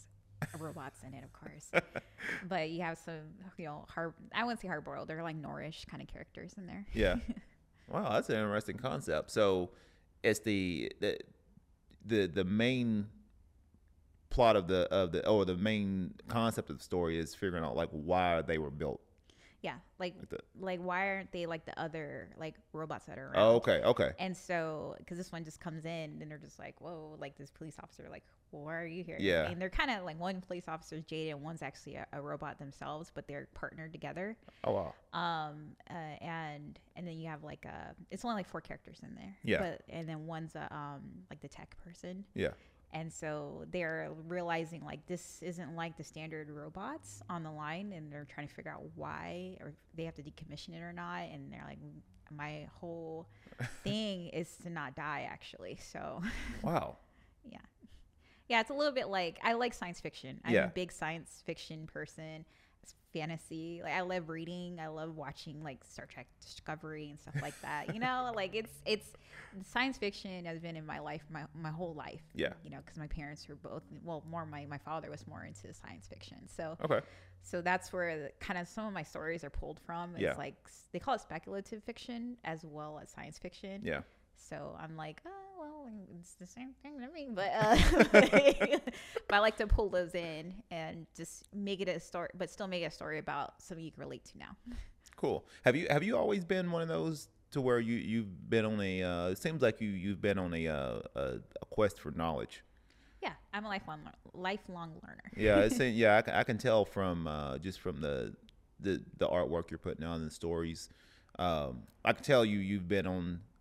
Speaker 2: robots in it of course but you have some you know hard i wouldn't say hard boiled they're like nourish kind of characters in there
Speaker 1: Yeah. wow, that's an interesting concept. So, it's the the the, the main plot of the of the or the main concept of the story is figuring out like why they were built.
Speaker 2: Yeah like
Speaker 1: Like
Speaker 2: like why aren't they like the other like robots that are around
Speaker 1: Oh, okay, okay.
Speaker 2: and so because this one just comes in and they're just like whoa like this police officer like why are you here
Speaker 1: Yeah.
Speaker 2: and they're kind of like one police officer is jaded and one's actually a, a robot themselves but they're partnered together
Speaker 1: Oh wow.
Speaker 2: um uh, and and then you have like uh it's only like four characters in there
Speaker 1: Yeah.
Speaker 2: but and then one's a um like the tech person
Speaker 1: Yeah.
Speaker 2: And so they're realizing like this isn't like the standard robots on the line and they're trying to figure out why or they have to decommission it or not. And they're like my whole thing is to not die actually. So
Speaker 1: Wow.
Speaker 2: yeah. Yeah it's a little bit like i like science fiction. I'm
Speaker 1: Yeah.
Speaker 2: a big science fiction person fantasy like i love reading i love watching like star trek discovery and stuff like that you know like it's it's science fiction has been in my life my, my whole life
Speaker 1: Yeah.
Speaker 2: you know because my parents were both well more my, my father was more into science fiction so
Speaker 1: Okay.
Speaker 2: so that's where the, kind of some of my stories are pulled from it's
Speaker 1: Yeah.
Speaker 2: like they call it speculative fiction as well as science fiction
Speaker 1: Yeah.
Speaker 2: so I'm like, oh, well, it's the same thing to me. But, uh, but I like to pull those in and just make it a story, but still make it a story about something you can relate to now.
Speaker 1: Cool. Have you have you always been one of those to where you you've been on a? Uh, it seems like you you've been on a uh, a, a quest for knowledge.
Speaker 2: Yeah, I'm a lifelong lifelong learner.
Speaker 1: Yeah. It's, yeah. I, can- I can tell from uh, just from the the the artwork you're putting out and the stories. Um, I can tell you you've been on yeah,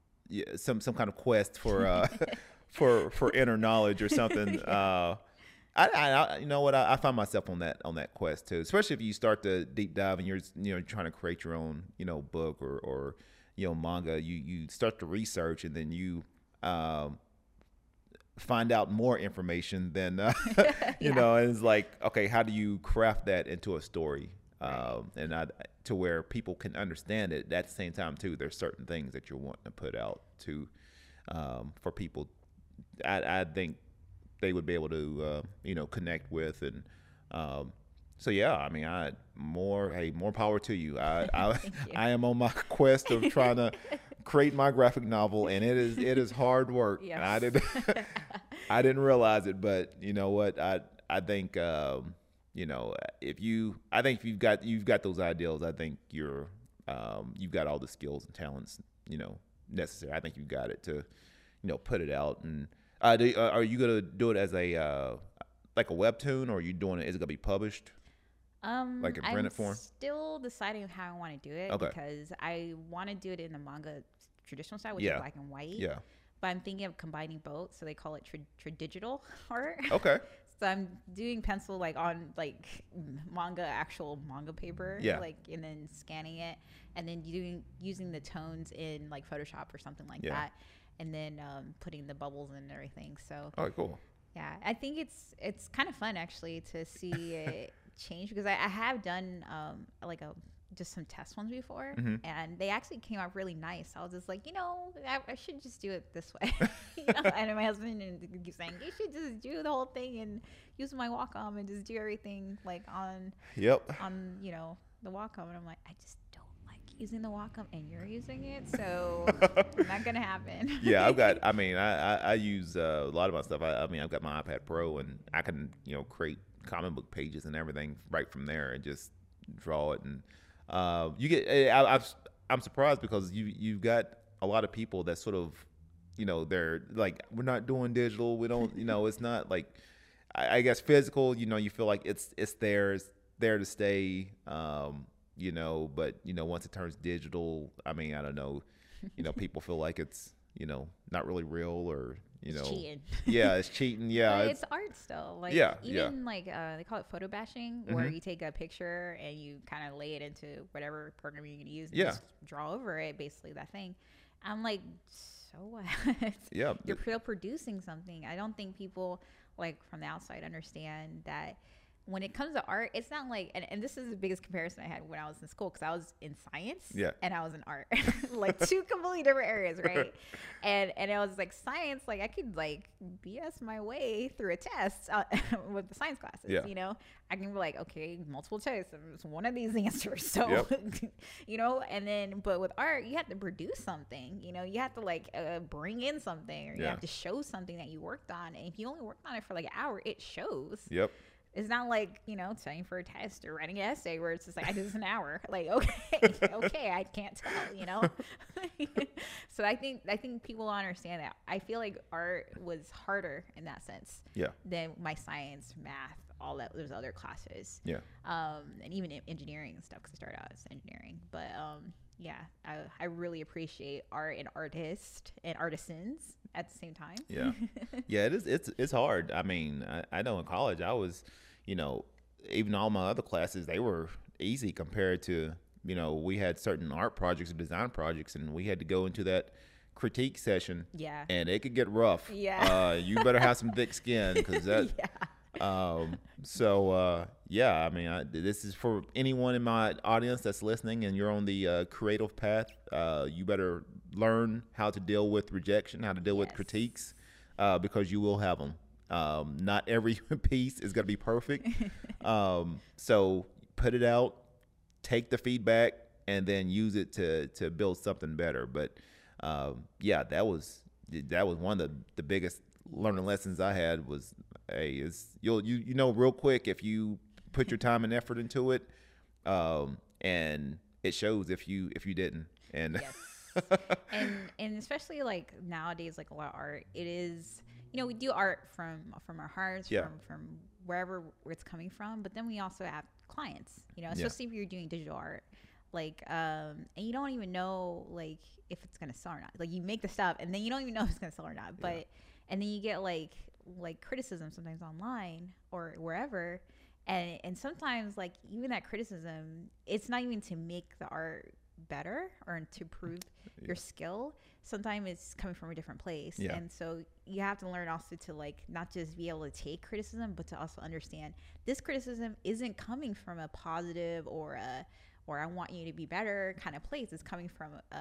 Speaker 1: some some kind of quest for uh, for for inner knowledge or something. Uh, I, I, you know what? I, I find myself on that on that quest too, especially if you start to deep dive and you're you know trying to create your own you know book or or you know manga. You you start to research and then you um, find out more information than uh, you
Speaker 2: Yeah.
Speaker 1: know. And it's like, okay, how do you craft that into a story? Um, and I, to where people can understand it. At the same time, too, there's certain things that you're wanting to put out to um, for people. I, I think they would be able to, uh, you know, connect with and. Um, so yeah, I mean, I more hey, more power to you. I I,
Speaker 2: you.
Speaker 1: I am on my quest of trying to create my graphic novel, and it is it is hard work. And I didn't I didn't realize it, but you know what? I I think um, you know if you I think if you've got you've got those ideals, I think you're um, you've got all the skills and talents you know necessary. I think you've got it to you know put it out. And uh, do, uh, are you gonna do it as a uh, like a webtoon, or are you doing it? Is it gonna be published?
Speaker 2: Um,
Speaker 1: Like in
Speaker 2: I'm
Speaker 1: printed form?
Speaker 2: Still deciding how I want to do it
Speaker 1: Okay.
Speaker 2: because I want to do it in the manga traditional style, which
Speaker 1: Yeah.
Speaker 2: is black and white.
Speaker 1: Yeah.
Speaker 2: But I'm thinking of combining both, so they call it tra- tradigital art.
Speaker 1: Okay.
Speaker 2: So I'm doing pencil like on like manga, actual manga paper,
Speaker 1: Yeah.
Speaker 2: like and then scanning it, and then doing using the tones in like Photoshop or something like
Speaker 1: Yeah.
Speaker 2: that, and then um, putting the bubbles in and everything. So
Speaker 1: right. Cool.
Speaker 2: yeah, I think it's it's kind of fun actually to see it change because I, I have done um, like a just some test ones before,
Speaker 1: Mhm.
Speaker 2: and they actually came out really nice. I was just like, you know, I, I should just do it this way. you know? And my husband and keeps saying, you should just do the whole thing and use my Wacom and just do everything like on
Speaker 1: Yep.
Speaker 2: on you know the Wacom. And I'm like, I just don't like using the Wacom, and you're using it, so not gonna happen.
Speaker 1: yeah, I've got. I mean, I I, I use uh, a lot of my stuff. I, I mean, I've got my iPad Pro, and I can you know create comic book pages and everything right from there, and just draw it. And uh, you get. eh, I, I've, I'm surprised because you you've got a lot of people that sort of, you know, they're like, we're not doing digital. We don't. You know, it's not like. I, I guess physical. You know, you feel like it's it's there. It's there to stay. Um, you know, but you know, once it turns digital, I mean, I don't know. You know, people feel like it's you know not really real or you
Speaker 2: It's
Speaker 1: know
Speaker 2: cheating.
Speaker 1: yeah it's cheating yeah it's,
Speaker 2: it's, art still. Like
Speaker 1: Yeah, yeah.
Speaker 2: even like uh, they call it photo bashing, where
Speaker 1: Mhm.
Speaker 2: you take a picture and you kind of lay it into whatever program you're gonna use. And
Speaker 1: Yeah.
Speaker 2: just draw over it, basically that thing. I'm like, so what?
Speaker 1: yeah
Speaker 2: You're still producing something. I don't think people like from the outside understand that when it comes to art, it's not like, and, and this is the biggest comparison I had when I was in school because I was in science
Speaker 1: Yeah.
Speaker 2: and I was in art, like two completely different areas, right? and and it was like science, like I could like BS my way through a test uh, with the science classes,
Speaker 1: Yeah.
Speaker 2: you know? I can be like, okay, multiple choice, it's one of these answers. So,
Speaker 1: Yep.
Speaker 2: you know, and then, but with art, you have to produce something, you know, you have to like uh, bring in something or you
Speaker 1: Yeah.
Speaker 2: have to show something that you worked on. And if you only worked on it for like an hour, it shows.
Speaker 1: yep
Speaker 2: It's not like, you know, studying for a test or writing an essay where it's just like, I did this an hour. Like, okay, okay, I can't tell, you know? so I think, I think people understand that. I feel like art was harder in that sense
Speaker 1: yeah
Speaker 2: than my science, math, all that, those other classes
Speaker 1: yeah
Speaker 2: um, and even engineering and stuff because I started out as engineering. But um, yeah, I, I really appreciate art and artists and artisans at the same time.
Speaker 1: yeah yeah it is it's it's hard i mean I, I know in college i was you know even all my other classes they were easy compared to you know we had certain art projects and design projects and we had to go into that critique session
Speaker 2: Yeah.
Speaker 1: and it could get rough
Speaker 2: Yeah.
Speaker 1: uh, you better have some thick skin because that
Speaker 2: yeah.
Speaker 1: Um so uh yeah i mean I, this is for anyone in my audience that's listening and you're on the uh, creative path uh you better learn how to deal with rejection how to deal with critiques uh because you will have them um not every piece is going to be perfect. Um so put it out take the feedback and then use it to to build something better. But um yeah that was that was one of the, the biggest learning lessons i had was hey is you'll you you know real quick if you put your time and effort into it um and it shows if you if you didn't and
Speaker 2: Yes. and and especially like nowadays, like a lot of art, it is you know we do art from from our hearts,
Speaker 1: Yeah.
Speaker 2: from from wherever it's coming from, but then we also have clients, you know,
Speaker 1: Yeah.
Speaker 2: especially if you're doing digital art, like um, and you don't even know like if it's gonna sell or not. Like you make the stuff and then you don't even know if it's gonna sell or not, but. and then you get like like criticism sometimes online or wherever and and sometimes like even that criticism it's not even to make the art better or to prove your skill. Sometimes it's coming from a different place.
Speaker 1: Yeah.
Speaker 2: and so you have to learn also to like not just be able to take criticism but to also understand this criticism isn't coming from a positive or a or i want you to be better kind of place. It's coming from uh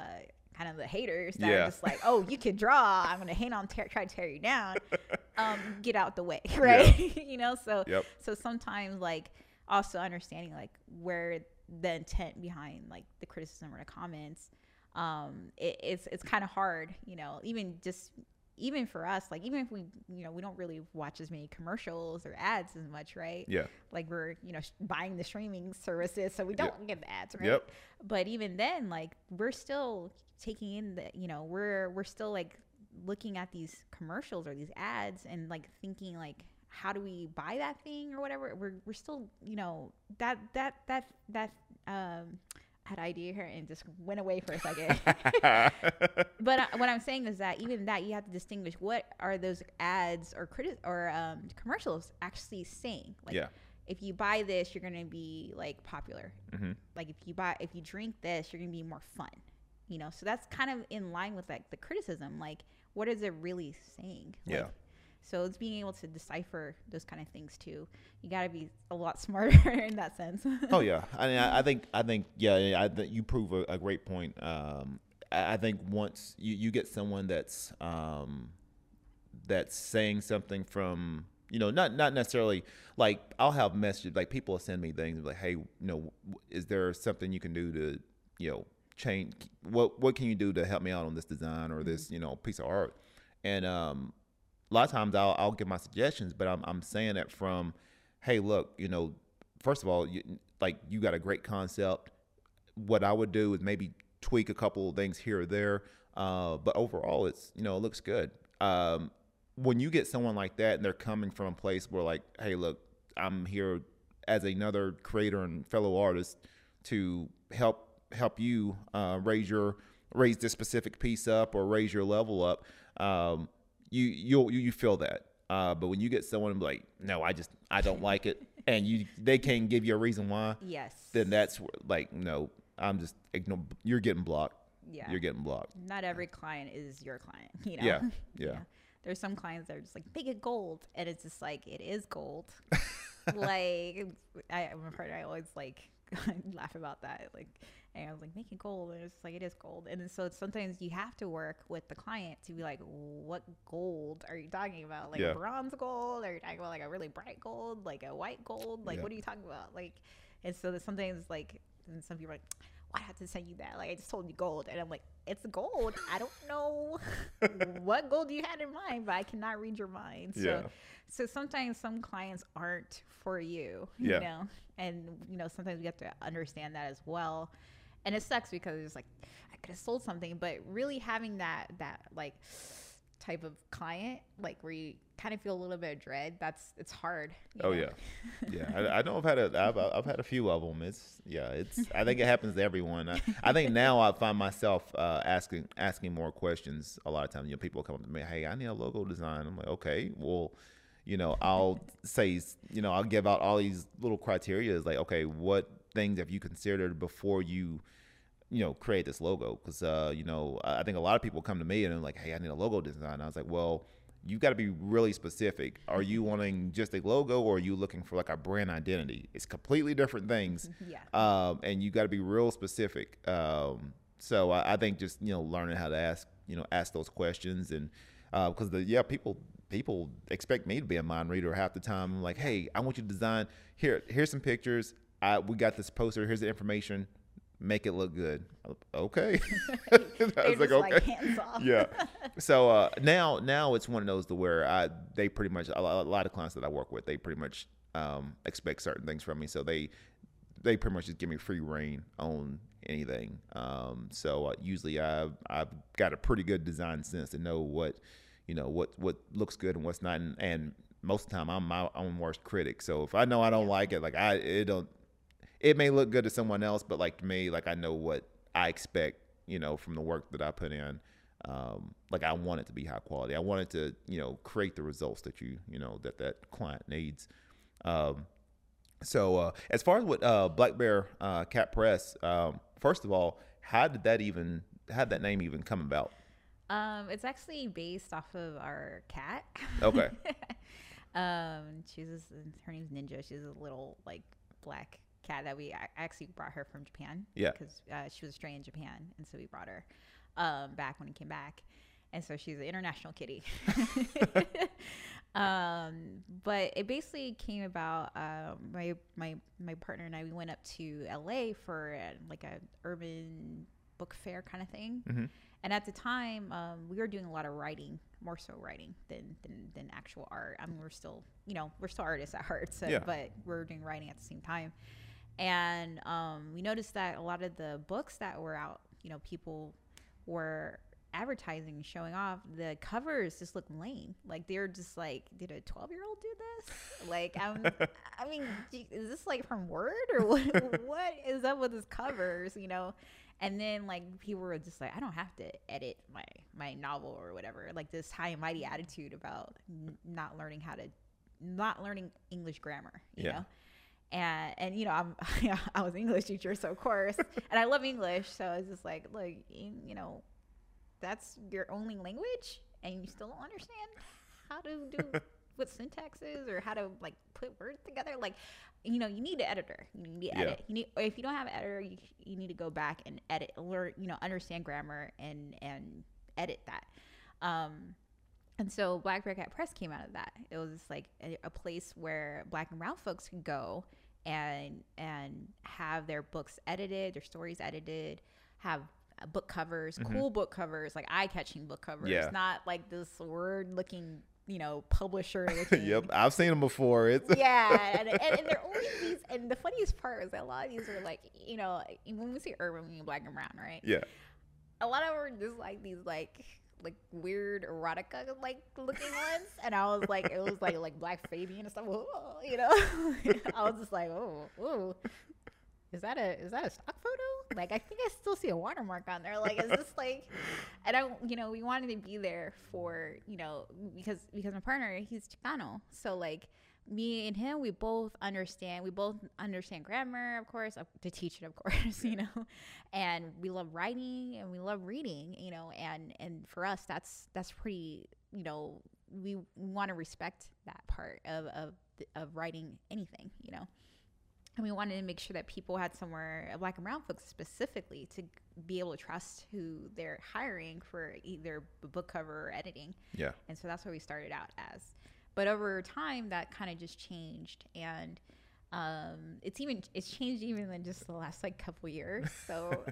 Speaker 2: kind of the haters that
Speaker 1: Yeah.
Speaker 2: are just like oh you can draw. I'm gonna hate on tear, try to tear you down um get out the way right you know so
Speaker 1: Yep.
Speaker 2: so sometimes like also understanding like where the intent behind like the criticism or the comments um it, it's it's kind of hard you know even just even for us like even if we you know we don't really watch as many commercials or ads as much right
Speaker 1: Yeah.
Speaker 2: like we're you know sh- buying the streaming services so we don't get the ads right
Speaker 1: Yep.
Speaker 2: but even then like we're still taking in the you know we're we're still like looking at these commercials or these ads and like thinking like how do we buy that thing or whatever we're, we're still you know that that that that um I had idea here and just went away for a second. But uh, what i'm saying is that even that you have to distinguish what are those ads or criti- or um, commercials actually saying. Like
Speaker 1: Yeah.
Speaker 2: if you buy this you're gonna be like popular.
Speaker 1: Mhm.
Speaker 2: like if you buy if you drink this you're gonna be more fun you know? So that's kind of in line with like the criticism. Like what is it really saying Like,
Speaker 1: Yeah.
Speaker 2: so it's being able to decipher those kind of things too you got to be a lot smarter in that sense
Speaker 1: oh yeah, I mean, I, I think I think yeah, yeah, I think you prove a, a great point. Um, I, I think once you, you get someone that's um, that's saying something from you know not not necessarily like I'll have messages like people will send me things like hey you know is there something you can do to you know change what what can you do to help me out on this design or this you know piece of art and um a lot of times I'll, I'll give my suggestions, but I'm, I'm saying it from, hey, look, you know, first of all, you, like you got a great concept. What I would do is maybe tweak a couple of things here or there, uh, but overall, it's you know it looks good. Um, when you get someone like that and they're coming from a place where like, hey, look, I'm here as another creator and fellow artist to help help you uh, raise your raise this specific piece up or raise your level up. Um, you you'll, you you feel that. Uh, but when you get someone like, no, I just I don't like it, and you they can't give you a reason why,
Speaker 2: yes
Speaker 1: then that's like, no, I'm just ignore. You're getting blocked.
Speaker 2: yeah
Speaker 1: You're getting blocked.
Speaker 2: not every client is your client you know
Speaker 1: Yeah, yeah.
Speaker 2: there's some clients that are just like make it gold and it's just like it is gold like I, I'm a partner I always like laugh about that like and I was like make it gold and it's like it is gold and then so sometimes you have to work with the client to be like what gold are you talking about like
Speaker 1: Yeah.
Speaker 2: bronze gold are you talking about like a really bright gold like a white gold like
Speaker 1: Yeah.
Speaker 2: what are you talking about like and so that sometimes like and some people are like why have to send you that? Like I just told you gold, and I'm like, it's gold. I don't know what gold you had in mind, but I cannot read your mind. So,
Speaker 1: Yeah.
Speaker 2: so sometimes some clients aren't for you,
Speaker 1: Yeah.
Speaker 2: you know, and you know sometimes we have to understand that as well. And it sucks because it's like I could have sold something, but really having that that like type of client, like where you kind of feel a little bit of dread, that's it's hard.
Speaker 1: Oh
Speaker 2: know?
Speaker 1: yeah, yeah. I, I know I've had a I've, I've had a few of them. It's yeah. It's I think it happens to everyone. I, I think now I find myself uh, asking asking more questions. A lot of times, you know, people come up to me, "Hey, I need a logo design." I'm like, "Okay, well." You know, I'll say, you know, I'll give out all these little criteria. Is like, okay, what things have you considered before you, you know, create this logo? Because, uh, you know, I think a lot of people come to me and they're like, hey, I need a logo design. I was like, well, you got to be really specific. Are you wanting just a logo or are you looking for like a brand identity? It's completely different things.
Speaker 2: Yeah.
Speaker 1: Um, and you got to be real specific. Um, so I, I think just, you know, learning how to ask, you know, ask those questions and, uh, cause the, yeah, people, people expect me to be a mind reader half the time. I'm like, Hey, I want you to design here, here's some pictures. I, we got this poster. Here's the information. Make it look good. Okay. I was like,
Speaker 2: just like hands off.
Speaker 1: yeah. So uh, now, now it's one of those to where I they pretty much a lot, a lot of clients that I work with they pretty much um, expect certain things from me. So they they pretty much just give me free reign on anything. Um, so uh, usually I've I've got a pretty good design sense to know what you know what what looks good and what's not. And, and most of the time I'm my own worst critic. So if I know I don't like it, like I it don't it may look good to someone else, but like to me, like I know what I expect, you know, from the work that I put in. um, like I want it to be high quality. I wanted to, you know, create the results that you, you know, that that client needs. Um, so uh, as far as what uh, Black Bear uh, Cat Press, um, first of all, how did that even, how did that name even come about?
Speaker 2: Um, it's actually based off of our cat.
Speaker 1: Okay.
Speaker 2: um, she's her name's Ninja. She's a little like black cat that we I actually brought her from Japan.
Speaker 1: Yeah.
Speaker 2: Because uh, she was stray in Japan, and so we brought her um, back when we came back, and so she's an international kitty. um, but it basically came about. Um, my my my partner and I we went up to LA for uh, like a urban book fair kind of thing.
Speaker 1: Mhm.
Speaker 2: And at the time, um, we were doing a lot of writing, more so writing than, than than actual art. I mean, we're still, you know, we're still artists at heart, so
Speaker 1: Yeah.
Speaker 2: but we're doing writing at the same time. And um, we noticed that a lot of the books that were out, you know, people were advertising showing off the covers just look lame. Like they're just like did a 12 year old do this? Like i'm i mean is this like from word or what what is up with these covers you know? And then like people were just like i don't have to edit my my novel or whatever. Like this high and mighty attitude about n- not learning how to not learning english grammar you
Speaker 1: Yeah.
Speaker 2: know and and you know I'm I was an English teacher, so of course, and I love English, so it's just like, look, you, know, that's your only language, and you still don't understand how to do what syntax is or how to like put words together. Like, you know, you need an editor. You need to
Speaker 1: Yeah.
Speaker 2: edit. You need, or if you don't have an editor, you, you need to go back and edit, learn, you know, understand grammar and and edit that. Um, and so Black Bear Cat Press came out of that. It was like a, a place where black and brown folks could go and and have their books edited, their stories edited, have book covers, mm-hmm. cool book covers, like eye-catching book covers,
Speaker 1: Yeah.
Speaker 2: not like this word-looking, you know, publisher looking.
Speaker 1: yep, I've seen them before. It's
Speaker 2: yeah, and, and, and they're only these. And the funniest part is that a lot of these are like, you know, when we say urban, we mean black and brown, right?
Speaker 1: yeah,
Speaker 2: a lot of them were just like these like like weird erotica like looking ones. And i was like it was like like black fabian and stuff. You know? I was just like oh is that a is that a stock photo? Like i think i still see a watermark on there. Like is this like i you know we wanted to be there for you know because because my partner he's chicano. So like me and him we both understand we both understand grammar of course uh, to teach it of course you know? And we love writing and we love reading you know and and for us that's that's pretty you know we want to respect that part of of of writing anything you know? And we wanted to make sure that people had somewhere black and brown folks specifically to be able to trust who they're hiring for either book cover or editing.
Speaker 1: Yeah,
Speaker 2: and so that's what we started out as but over time that kind of just changed and um, it's even it's changed even in just the last like couple years so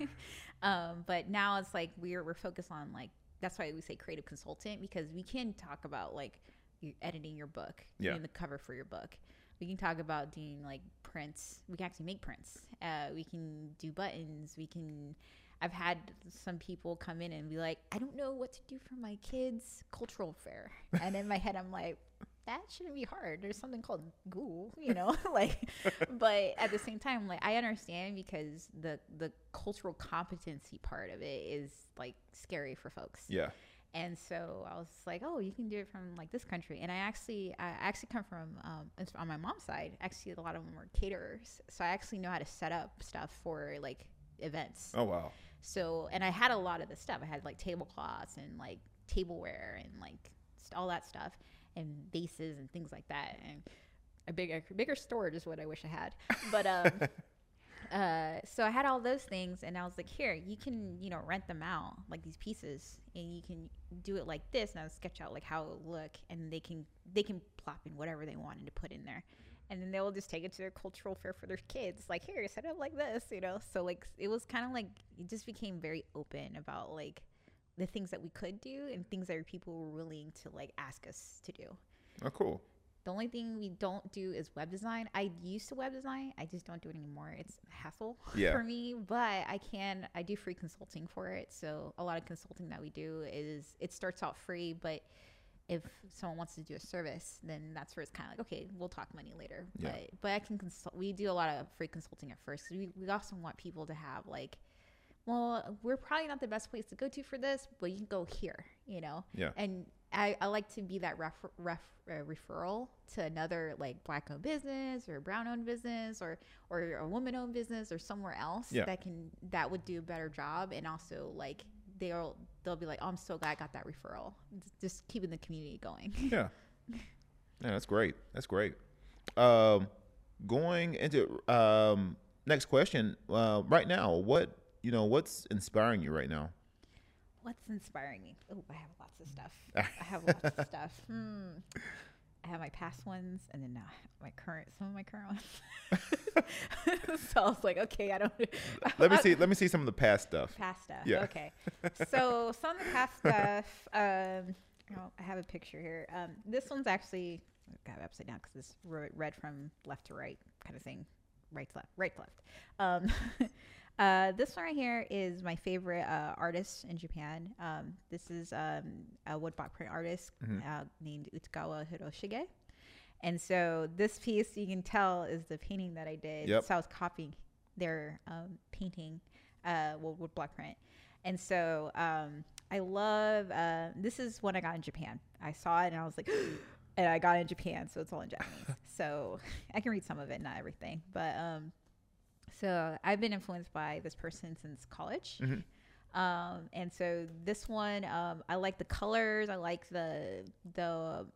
Speaker 2: um, but now it's like we're we're focused on like that's why we say creative consultant because we can talk about like you editing your book
Speaker 1: Yeah.
Speaker 2: doing the cover for your book. We can talk about doing like prints. We can actually make prints. Uh, we can do buttons. We can I've had some people come in and be like, I don't know what to do for my kids' cultural fair. And in my head, I'm like, that shouldn't be hard. There's something called Google, you know, like, but at the same time, like, I understand because the, the cultural competency part of it is like scary for folks.
Speaker 1: yeah,
Speaker 2: And so I was like, oh, you can do it from like this country. And I actually, I actually come from, um, on my mom's side, actually, a lot of them were caterers. So I actually know how to set up stuff for like events.
Speaker 1: Oh wow,
Speaker 2: So, and I had a lot of the stuff. I had like tablecloths and like tableware and like st- all that stuff and vases and things like that. And a bigger, bigger storage is what I wish I had. But, um, uh, so I had all those things and I was like, here, you can, you know, rent them out like these pieces and you can do it like this. And I would sketch out like how it would look and they can, they can plop in whatever they wanted to put in there. And then they'll just take it to their cultural fair for their kids. Like, here, set it up like this, you know? So, like, it was kind of like, it just became very open about like the things that we could do and things that people were willing to like ask us to do.
Speaker 1: oh cool,
Speaker 2: The only thing we don't do is web design. I used to web design. I just don't do it anymore. It's a hassle
Speaker 1: Yeah.
Speaker 2: for me, but I can I do free consulting for it. So a lot of consulting that we do is it starts out free, but if someone wants to do a service, then that's where it's kind of like, okay, we'll talk money later.
Speaker 1: Yeah.
Speaker 2: But but I can consult. We do a lot of free consulting at first. we we also want people to have like well, we're probably not the best place to go to for this, but you can go here, you know?
Speaker 1: Yeah.
Speaker 2: And I, I like to be that ref, ref, uh, referral to another like black owned business or brown owned business or, or a woman owned business or somewhere else
Speaker 1: Yeah.
Speaker 2: that can, that would do a better job. And also like, they'll, they'll be like, oh, I'm so glad I got that referral. Just keeping the community going.
Speaker 1: Yeah. Yeah, that's great. That's great. Um, going into um, next question. Uh, right now, what you know, what's inspiring you right now?
Speaker 2: What's inspiring me? Oh, I have lots of stuff. I have lots of stuff. Hmm. I have my past ones and then uh, my current, some of my current ones. so I was like, okay, I don't.
Speaker 1: Let me see. Let me see some of the past stuff.
Speaker 2: Past stuff.
Speaker 1: Yeah.
Speaker 2: Okay. So some of the past stuff. Um, oh, I have a picture here. Um, this one's actually got it upside down because it's read from left to right, kind of thing, right to left, right to left. Um, uh, this one right here is my favorite uh, artist in Japan. Um, this is um, a woodblock print artist uh, named Utagawa Hiroshige. And so this piece, you can tell, is the painting that I did.
Speaker 1: Yep.
Speaker 2: So I was copying their um, painting, uh, well, wood block print. And so um, I love, uh, this is when I got in Japan. I saw it and I was like, and I got in Japan, so it's all in Japanese. so I can read some of it, not everything. But um, so I've been influenced by this person since college. Um, and so this one, um, I like the colors. I like the the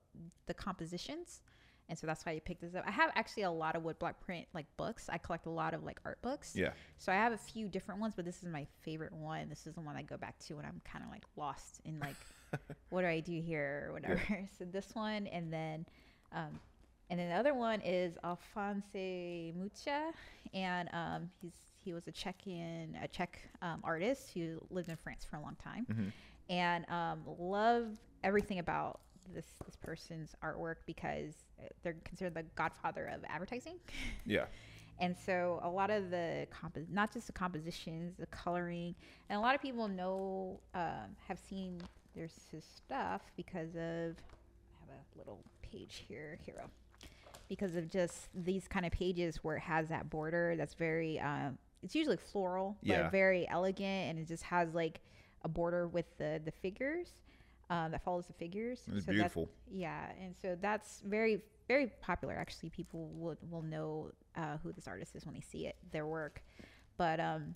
Speaker 2: the compositions, and so that's why I picked this up. I have actually a lot of woodblock print like books. I collect a lot of like art books.
Speaker 1: Yeah.
Speaker 2: So I have a few different ones, but this is my favorite one. This is the one I go back to when I'm kind of like lost in like, what do I do here or whatever. So this one, and then, um, and then the other one is Alphonse Mucha, and um, he's he was a Czechian a Czech um, artist who lived in France for a long time, and um, love everything about this this person's artwork because they're considered the godfather of advertising.
Speaker 1: Yeah.
Speaker 2: And so a lot of the not just the compositions, the coloring, and a lot of people know um, have seen there's his stuff because of I have a little page here, hero, because of just these kind of pages where it has that border that's very um, it's usually floral,
Speaker 1: Yeah.
Speaker 2: but very elegant, and it just has like a border with the the figures um, that follows the figures.
Speaker 1: It's
Speaker 2: So that's-
Speaker 1: beautiful.
Speaker 2: yeah, and so that's very very popular. Actually, people will will know uh, who this artist is when they see it, their work. But um,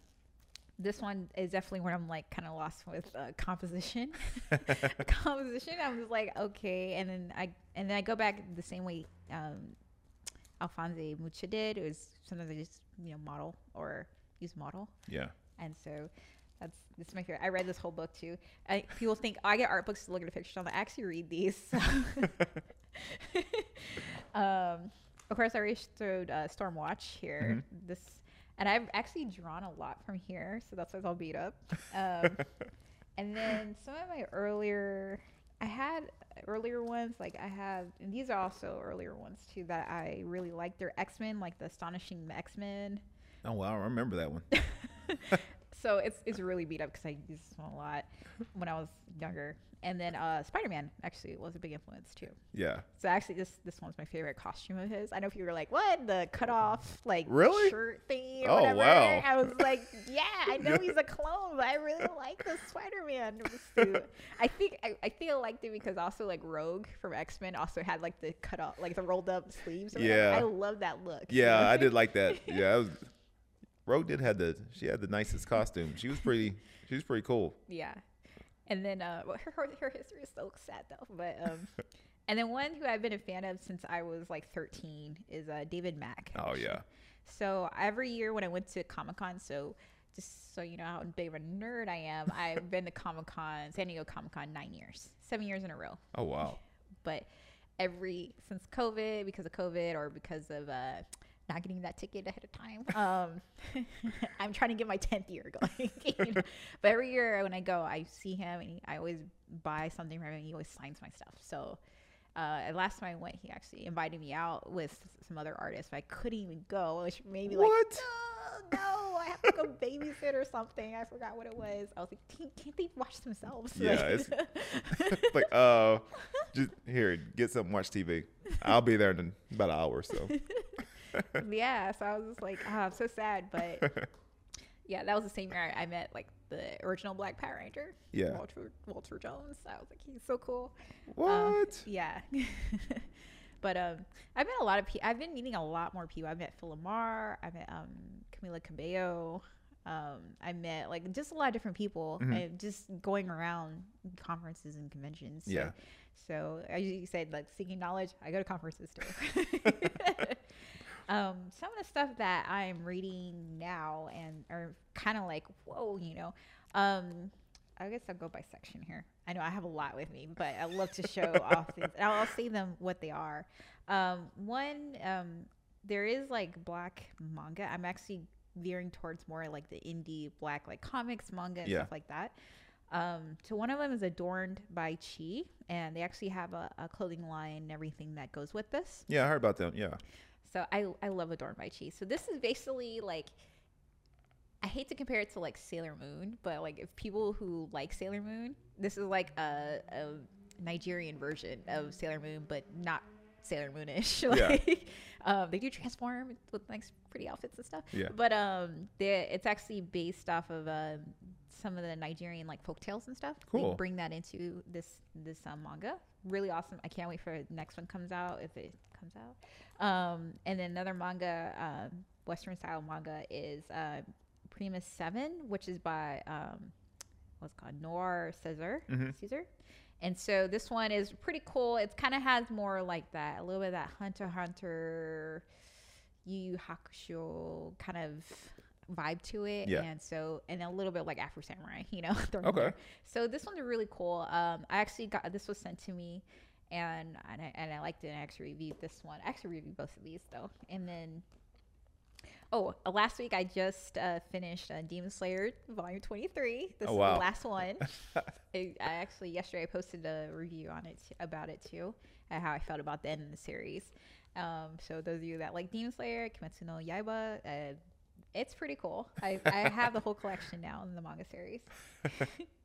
Speaker 2: this one is definitely where I'm like kind of lost with uh, composition. composition, I'm just like okay, and then I and then I go back the same way um, Alphonse Mucha did. It was sometimes I just you know model or use model.
Speaker 1: Yeah.
Speaker 2: And so that's this is my favorite. I read this whole book too. I, people think oh, I get art books to look at pictures. I'm like, I actually read these. um, of course, I registered uh, Stormwatch here. This, and I've actually drawn a lot from here, so that's why it's all beat up. Um, and then some of my earlier, I had earlier ones like I have, and these are also earlier ones too that I really like. They're X Men, like the Astonishing X Men.
Speaker 1: Oh wow, I remember that one.
Speaker 2: So it's it's really beat up because I used this one a lot when I was younger. And then uh, Spider Man actually was a big influence too.
Speaker 1: Yeah.
Speaker 2: So actually, this this one's my favorite costume of his. I know people were like, "What the cut off like
Speaker 1: Really?
Speaker 2: shirt thing?" Or
Speaker 1: Oh,
Speaker 2: whatever.
Speaker 1: wow.
Speaker 2: I was like, "Yeah, I know he's a clone, but I really like the Spider Man suit." I think I, I think I liked it because also like Rogue from X Men also had like the cut off, like the rolled up sleeves. whatever.
Speaker 1: Yeah.
Speaker 2: I love that look.
Speaker 1: Yeah, I did like that. Yeah, I was. Rogue did had the she had the nicest costume. She was pretty. She was pretty cool.
Speaker 2: Yeah. And then uh, well, her, her history is so sad though. But um, and then one who I've been a fan of since I was like 13 is uh, David Mack.
Speaker 1: Oh yeah.
Speaker 2: So every year when I went to Comic Con, so just so you know how big of a nerd I am, I've been to Comic Con, San Diego Comic Con, nine years, seven years in a row.
Speaker 1: Oh wow.
Speaker 2: But every since COVID, because of COVID or because of uh, not getting that ticket ahead of time, um, I'm trying to get my tenth year going. you know? But every year when I go, I see him and he, I always buy something from him. And he always signs my stuff. So. Uh, last time I went, he actually invited me out with some other artists, but I couldn't even go, which made me like,
Speaker 1: What?
Speaker 2: no, no, I have to go babysit or something. I forgot what it was. I was like, "Can't- they watch themselves?
Speaker 1: Yeah,
Speaker 2: Like-
Speaker 1: it's like uh, just here, get something, watch TV. I'll be there in about an hour or so.
Speaker 2: yeah so i was just like oh i'm so sad but yeah, that was the same year I, I met like the original Black Power Ranger.
Speaker 1: Yeah.
Speaker 2: Walter Walter Jones. I was like, he's so cool.
Speaker 1: What?
Speaker 2: Um, yeah. but um, I've met a lot of people. I've been meeting a lot more people. I met Phil LaMarr. I met um, Camila Cabello. Um, I met like just a lot of different people.
Speaker 1: Mhm.
Speaker 2: And just going around conferences and conventions. So,
Speaker 1: Yeah.
Speaker 2: So as you said, like seeking knowledge, I go to conferences too. Um, some of the stuff that I'm reading now and are kind of like, whoa, you know. Um, I guess I'll go by section here. I know I have a lot with me, but I love to show off things. I'll, I'll say them what they are. Um, one, um, there is like black manga. I'm actually veering towards more like the indie black like comics, manga, and
Speaker 1: Yeah.
Speaker 2: stuff like that. Um, so one of them is adorned by Chi, and they actually have a, a clothing line and everything that goes with this.
Speaker 1: Yeah, I heard about them. Yeah.
Speaker 2: So I I love Adorned by Chi. So this is basically like I hate to compare it to like Sailor Moon, but like if people who like Sailor Moon, this is like a, a Nigerian version of Sailor Moon, but not Sailor Moonish. like, um, they do transform with like pretty outfits and stuff.
Speaker 1: Yeah.
Speaker 2: But um, they, it's actually based off of um, some of the Nigerian like folk tales and stuff.
Speaker 1: Cool.
Speaker 2: They bring that into this this um, manga. Really awesome. I can't wait for the next one comes out if it comes out. Um, and then another manga, um, Western style manga is uh, Primus Seven, which is by um, what's it called Noir Caesar.
Speaker 1: Mhm.
Speaker 2: Caesar. And so this one is pretty cool. It kind of has more like that, a little bit of that Hunter Hunter, Yu Yu Hakusho kind of vibe to it.
Speaker 1: Yeah.
Speaker 2: And so, and a little bit like Afro Samurai, you know.
Speaker 1: Okay.
Speaker 2: there. So this one's really cool. Um, I actually got this was sent to me, and and I, and I liked it. And I actually reviewed this one. I actually reviewed both of these though, and then. Oh, uh, last week I just uh, finished uh, Demon Slayer Volume 23. This
Speaker 1: Oh,
Speaker 2: is the last one. I, I actually yesterday I posted a review on it t- about it too, and how I felt about the end of the series. Um, so those of you that like Demon Slayer, Kimetsu no Yaiba, uh, it's pretty cool. I, I have the whole collection now in the manga series.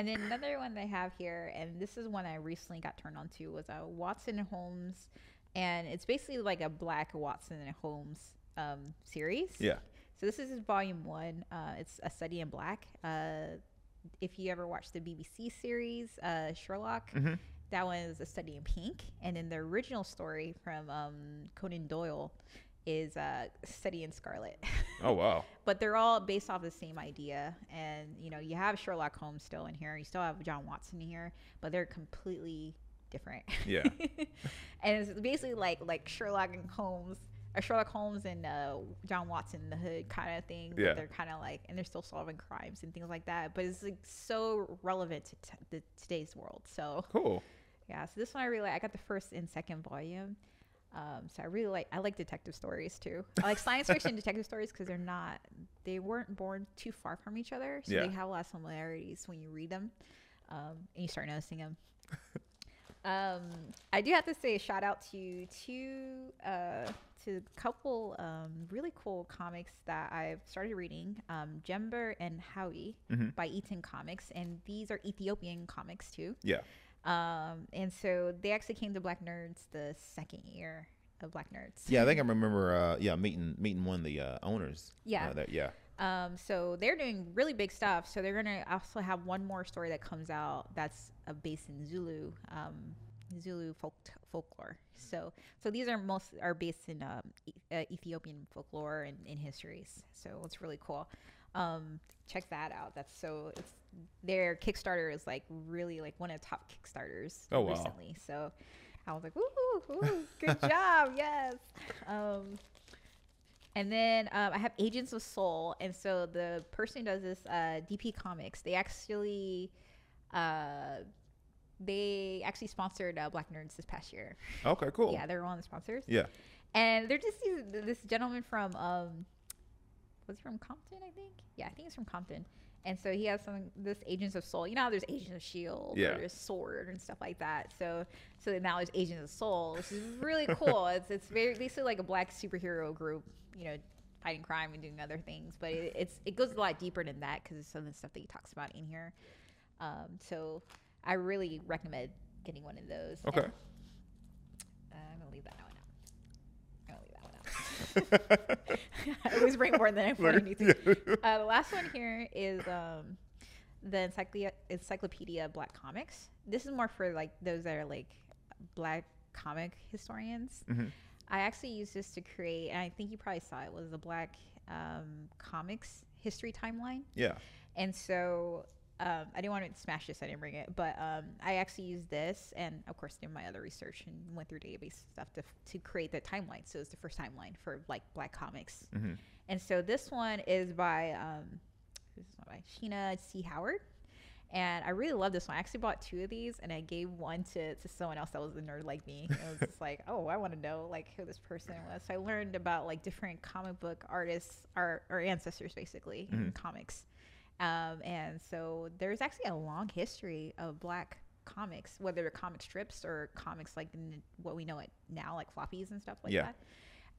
Speaker 2: and then another one they have here, and this is one I recently got turned on to, was a Watson and Holmes, and it's basically like a black Watson and Holmes um, series.
Speaker 1: Yeah.
Speaker 2: So this is volume one. Uh, it's a study in black. Uh, if you ever watched the BBC series uh, Sherlock,
Speaker 1: Mhm.
Speaker 2: that one is a study in pink, and then the original story from um, Conan Doyle is uh, study in scarlet.
Speaker 1: Oh wow.
Speaker 2: but they're all based off the same idea, and you know you have Sherlock Holmes still in here, you still have John Watson in here, but they're completely different.
Speaker 1: Yeah.
Speaker 2: and it's basically like like Sherlock and Holmes, or Sherlock Holmes and uh, John Watson the hood kind of thing.
Speaker 1: Yeah.
Speaker 2: they're kind of like, and they're still solving crimes and things like that. But it's like so relevant to t- the, today's world. So
Speaker 1: Cool.
Speaker 2: yeah, so this one I really. I got the first and second volume. Um, so I really like I like detective stories too. I like science fiction detective stories because they're not they weren't born too far from each other, so
Speaker 1: Yeah.
Speaker 2: they have a lot of similarities when you read them, um, and you start noticing them. um, I do have to say a shout out to two uh, to a couple um, really cool comics that I've started reading. Um, Jember and Hawi
Speaker 1: Mhm.
Speaker 2: by Etan Comics, and these are Ethiopian comics too.
Speaker 1: Yeah.
Speaker 2: Um, and so they actually came to Black Nerds the second year of Black Nerds.
Speaker 1: Yeah, I think I remember. Uh, yeah, meeting meeting one of the uh, owners.
Speaker 2: Yeah.
Speaker 1: Uh, that, yeah.
Speaker 2: Um, so they're doing really big stuff. So they're gonna also have one more story that comes out that's uh, based in Zulu, um, Zulu folk folklore. So so these are most are based in um, e- uh, Ethiopian folklore and in histories. So it's really cool. Um, check that out. That's so it's their Kickstarter is like really like one of the top Kickstarters
Speaker 1: Oh, wow.
Speaker 2: recently. So I was like, ooh, woo, good job, yes. Um, and then um, I have Agents of Soul, and so the person who does this, uh, DP Comics, they actually, uh, they actually sponsored uh, Black Nerds this past year.
Speaker 1: Okay. Cool.
Speaker 2: Yeah, they're one of the sponsors,
Speaker 1: Yeah.
Speaker 2: and they're just these, this gentleman from, um, was he from Compton? I think. Yeah, I think he's from Compton. And so he has some this Agents of Soul. You know how there's Agents of Shield,
Speaker 1: Yeah.
Speaker 2: there's Sword and stuff like that. So so now there's Agents of Soul, which is really cool. it's it's very basically like a black superhero group, you know, fighting crime and doing other things. But it, it's it goes a lot deeper than that because of some of the stuff that he talks about in here. Um, so I really recommend getting one of those. And,
Speaker 1: Okay.
Speaker 2: uh, I'm gonna leave that out. I'm gonna leave that one out. I always bring more than I need to. Uh, the last one here is um, the Encyclopedia, Encyclopedia Black Comics. This is more for like those that are like black comic historians.
Speaker 1: Mm-hmm.
Speaker 2: I actually used this to create, and I think you probably saw it was the Black um, Comics history timeline.
Speaker 1: Yeah.
Speaker 2: And so um, I didn't want to smash this. I didn't bring it, but um, I actually used this, and of course did my other research and went through database stuff to to create the timeline. So it's the first timeline for like Black comics.
Speaker 1: Mm-hmm.
Speaker 2: And so this one is by um, this one by Sheena C. Howard. And I really love this one. I actually bought two of these, and I gave one to, to someone else that was a nerd like me. I was just like, oh, I want to know like who this person was. So I learned about like different comic book artists, our, our ancestors basically in
Speaker 1: Mhm.
Speaker 2: comics. Um, and so there's actually a long history of black comics, whether they're comic strips or comics like what we know it now, like floppies and stuff like
Speaker 1: Yeah.
Speaker 2: that.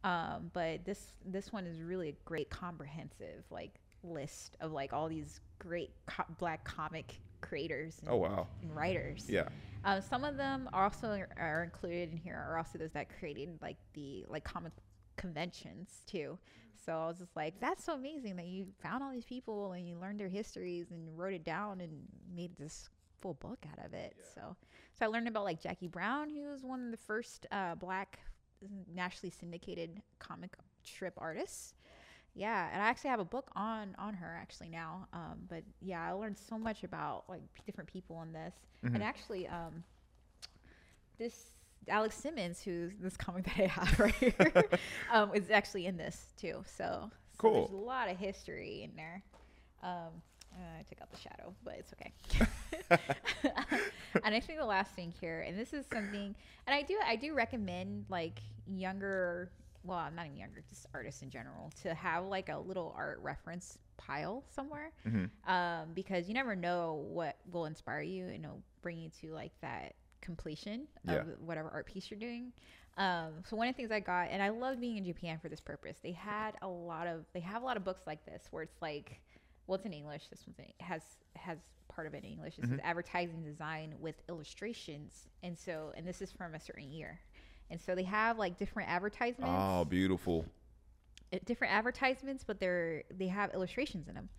Speaker 2: Um, but this this one is really a great comprehensive like list of like all these great co- black comic creators and,
Speaker 1: Oh wow.
Speaker 2: and writers.
Speaker 1: Yeah.
Speaker 2: Uh, some of them also are included in here are also those that created like the like comic conventions too. So I was just like, that's so amazing that you found all these people and you learned their histories and wrote it down and made this full book out of it. So, so I learned about like Jackie Brown, who was one of the first uh, black nationally syndicated comic strip artists. Yeah, and I actually have a book on on her actually now. Um, but yeah, I learned so much about like different people in this,
Speaker 1: Mhm.
Speaker 2: and actually, um, this Alex Simmons, who's this comic that I have right here, um, is actually in this too. So, so
Speaker 1: Cool.
Speaker 2: There's a lot of history in there. Um, uh, I took out the shadow, but it's okay. and I think the last thing here, and this is something, and I do, I do recommend like younger, well, I'm not even younger, just artists in general, to have like a little art reference pile somewhere,
Speaker 1: Mm-hmm.
Speaker 2: um, because you never know what will inspire you, and it'll bring you to like that completion of
Speaker 1: Yeah.
Speaker 2: whatever art piece you're doing. Um, so one of the things I got, and I love being in Japan for this purpose. They had a lot of, they have a lot of books like this where it's like, well, it's in English. This one's in, has has part of it in English. This is advertising design with illustrations, and so, and this is from a certain year, and so they have like different advertisements
Speaker 1: Oh, beautiful.
Speaker 2: uh, different advertisements, but they're they have illustrations in them.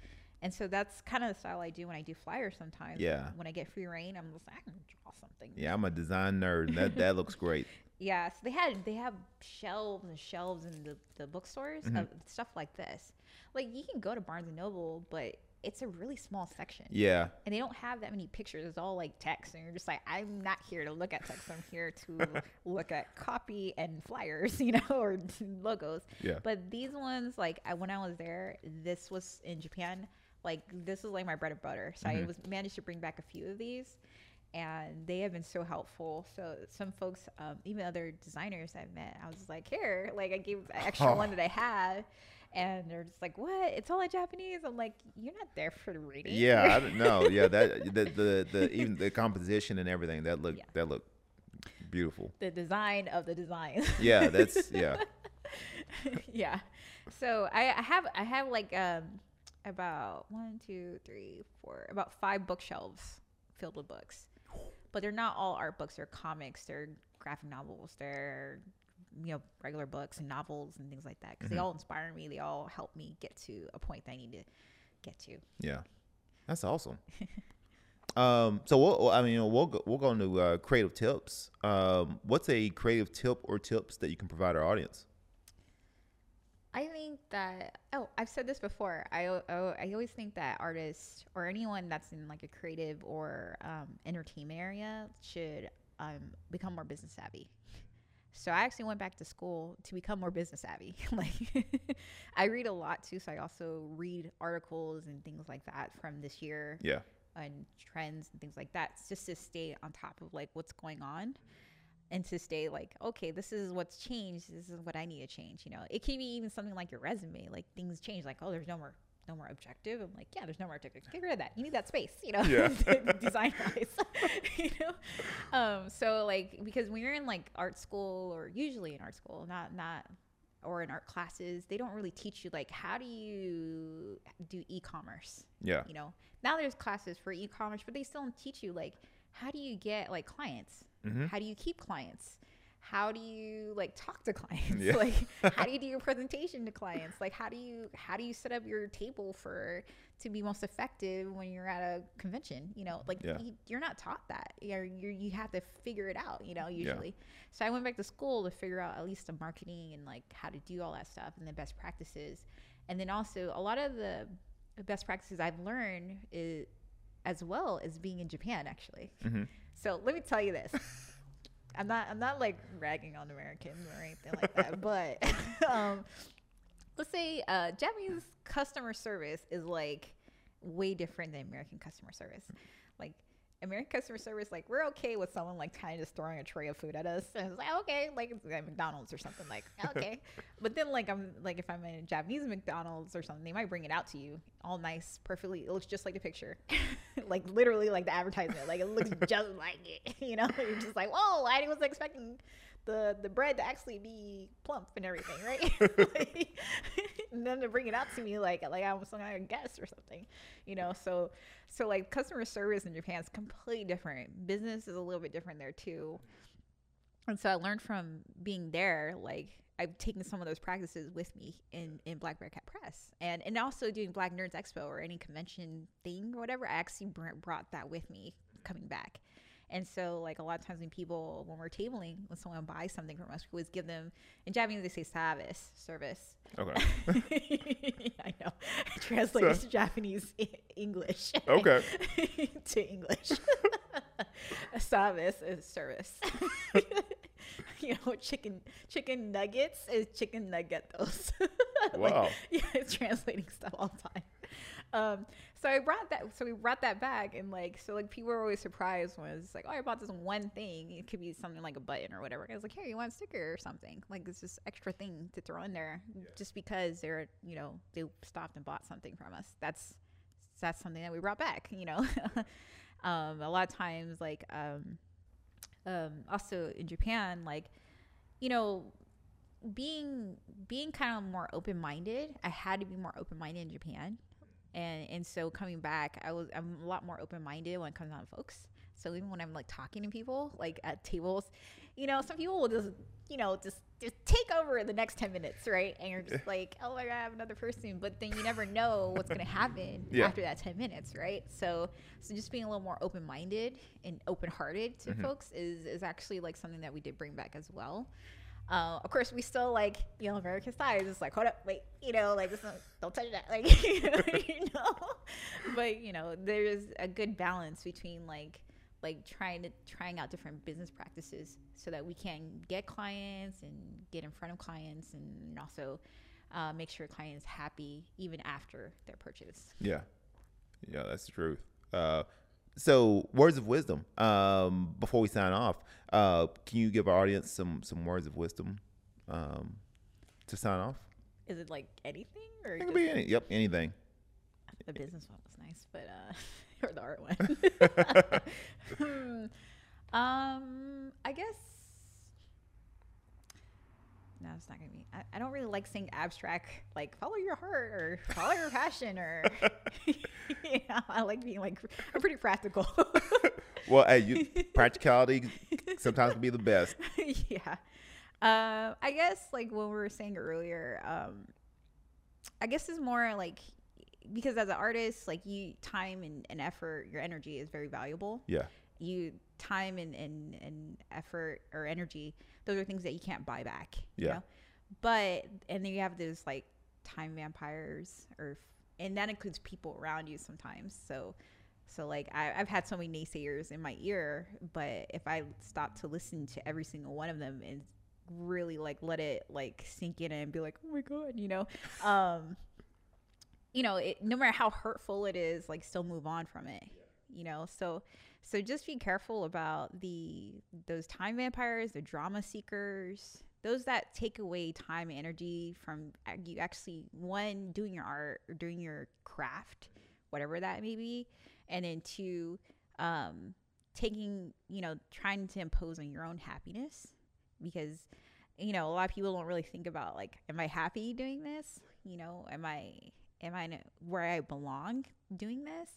Speaker 2: And so that's kind of the style I do when I do flyers sometimes.
Speaker 1: Yeah.
Speaker 2: When I get free reign, I'm just like, I can draw something.
Speaker 1: Yeah, I'm a design nerd. And that that looks great.
Speaker 2: Yeah. So they had they have shelves and shelves in the, the bookstores
Speaker 1: Mm-hmm.
Speaker 2: of stuff like this. Like you can go to Barnes and Noble, but it's a really small section.
Speaker 1: Yeah.
Speaker 2: And they don't have that many pictures. It's all like text. And you're just like, I'm not here to look at text. I'm here to look at copy and flyers, you know, or logos.
Speaker 1: Yeah.
Speaker 2: But these ones, like I, when I was there, this was in Japan. Like this was like my bread and butter. So I was managed to bring back a few of these, and they have been so helpful. So some folks, um, even other designers I've met, I was like, here, like I gave the extra one that I had. And they're just like, "What? It's all in Japanese." I'm like, "You're not there for the reading."
Speaker 1: Yeah, I don't know. Yeah, that the, the the even the composition and everything that looked
Speaker 2: Yeah.
Speaker 1: that looked beautiful.
Speaker 2: the design of the design.
Speaker 1: Yeah, that's yeah.
Speaker 2: yeah. So I, I have I have like um about one, two, three, four, about five bookshelves filled with books. But they're not all art books, they're comics, they're graphic novels, they're you know, regular books and novels and things like that. Because they all inspire me. They all help me get to a point that I need to get to.
Speaker 1: Yeah, that's awesome. um, so we'll, I mean, we'll go, we'll go into uh, creative tips. Um, what's a creative tip or tips that you can provide our audience?
Speaker 2: I think that oh, I've said this before. I oh, I always think that artists or anyone that's in like a creative or um, entertainment area should um, become more business savvy. So I actually went back to school to become more business savvy. like I read a lot too, so I also read articles and things like that from this year
Speaker 1: Yeah,
Speaker 2: and trends and things like that just to stay on top of like what's going on and to stay like okay this is what's changed this is what i need to change you know? It can be even something like your resume like things change like oh there's no more no more objective. I'm like yeah there's no more objective. Get rid of that. You need that space you know
Speaker 1: Yeah.
Speaker 2: design wise you know? Um so like because when you're in like art school or usually in art school not not or in art classes they don't really teach you like how do you do e-commerce
Speaker 1: yeah,
Speaker 2: you know? Now there's classes for e-commerce but they still don't teach you like how do you get like clients
Speaker 1: Mhm.
Speaker 2: how do you keep clients? How do you like talk to clients?
Speaker 1: Yeah.
Speaker 2: like how do you do your presentation to clients? Like how do you how do you set up your table for to be most effective when you're at a convention you know? Like
Speaker 1: Yeah.
Speaker 2: you, you're not taught that. You're, you're you have to figure it out you know usually. So i went back to school to figure out at least the marketing and like how to do all that stuff and the best practices. And then also a lot of the best practices i've learned is as well as being in japan actually.
Speaker 1: Mhm.
Speaker 2: So let me tell you this I'm not I'm not like ragging on Americans or anything like that, but um, let's say uh, Japanese customer service is like way different than American customer service. Like American customer service, like we're okay with someone like kind of just throwing a tray of food at us, and it's like okay, like it's like McDonald's or something, like okay. but then like I'm like if I'm in a Japanese McDonald's or something, they might bring it out to you all nice, perfectly. It looks just like the picture, like literally like the advertisement, like it looks just like it. You know, you're just like whoa, I was expecting the the bread to actually be plump and everything, right? like, and then to bring it out to me like like I was some kind of guest or something, you know. So so like customer service in Japan is completely different. Business is a little bit different there too. And so I learned from being there, like I've taken some of those practices with me in, in Black Bear Cat Press, and and also doing Black Nerds Expo or any convention thing or whatever. I actually br- brought that with me coming back. And so, like a lot of times when people, when we're tabling, when someone buys something from us, we always give them in Japanese they say service, service.
Speaker 1: Okay.
Speaker 2: I know. Translated to Japanese English.
Speaker 1: Okay.
Speaker 2: to English. service is service. you know, chicken chicken nuggets is chicken nuggetos.
Speaker 1: Wow.
Speaker 2: yeah, it's translating stuff all the time. Um, so I brought that. So we brought that back, and like, so like people were always surprised when it's like, oh, I bought this one thing. It could be something like a button or whatever. I was like, here, you want a sticker or something? Like it's this extra thing to throw in there, just because they're, you know, they stopped and bought something from us. That's that's something that we brought back. You know, um, a lot of times, like, um, um, also in Japan, like, you know, being being kind of more open minded. I had to be more open minded in Japan, and and so coming back, I was I'm a lot more open minded when it comes down to folks. So even when I'm like talking to people, like at tables, you know, some people will just you know just just take over the next ten minutes, right? And you're just like, oh my god, I have another person, but then you never know what's gonna happen
Speaker 1: Yeah.
Speaker 2: after that ten minutes, right? So so just being a little more open minded and open hearted to mm-hmm. folks is is actually like something that we did bring back as well. Uh, of course, we still like you know American style. It's like hold up, wait, you know, like don't touch that, like you know. But you know, there's a good balance between like like trying to trying out different business practices so that we can get clients and get in front of clients and also uh, make sure clients happy even after their purchase.
Speaker 1: Yeah. Yeah, that's the truth. Uh, so, words of wisdom. Um, before we sign off, uh, can you give our audience some some words of wisdom um, to sign off?
Speaker 2: Is it like anything or
Speaker 1: It could be any, yep, anything.
Speaker 2: the business one was nice, but uh, or the art one. Hmm. um, I guess. No, it's not gonna be. I, I don't really like saying abstract, like follow your heart or follow your passion, or you know, I like being like I'm pretty practical.
Speaker 1: Well, hey, you, practicality sometimes can be the best.
Speaker 2: yeah. Uh, I guess like what we were saying earlier, um, I guess it's more like because as an artist, like you time and, and effort, your energy is very valuable.
Speaker 1: Yeah,
Speaker 2: You time and, and, and effort or energy, those are things that you can't buy back. You
Speaker 1: Yeah.
Speaker 2: know? But and then you have those like time vampires or and that includes people around you sometimes. So so like I, I've had so many naysayers in my ear, but if I stop to listen to every single one of them and really like let it like sink in and be like, oh my god, you know, um, you know, it, no matter how hurtful it is, like still move on from it, you know. So so just be careful about the those time vampires, the drama seekers, those that take away time and energy from you actually one doing your art or doing your craft, whatever that may be, and then two, um, taking you know trying to impose on your own happiness because you know a lot of people don't really think about like am i happy doing this? You know am i am i where i belong doing this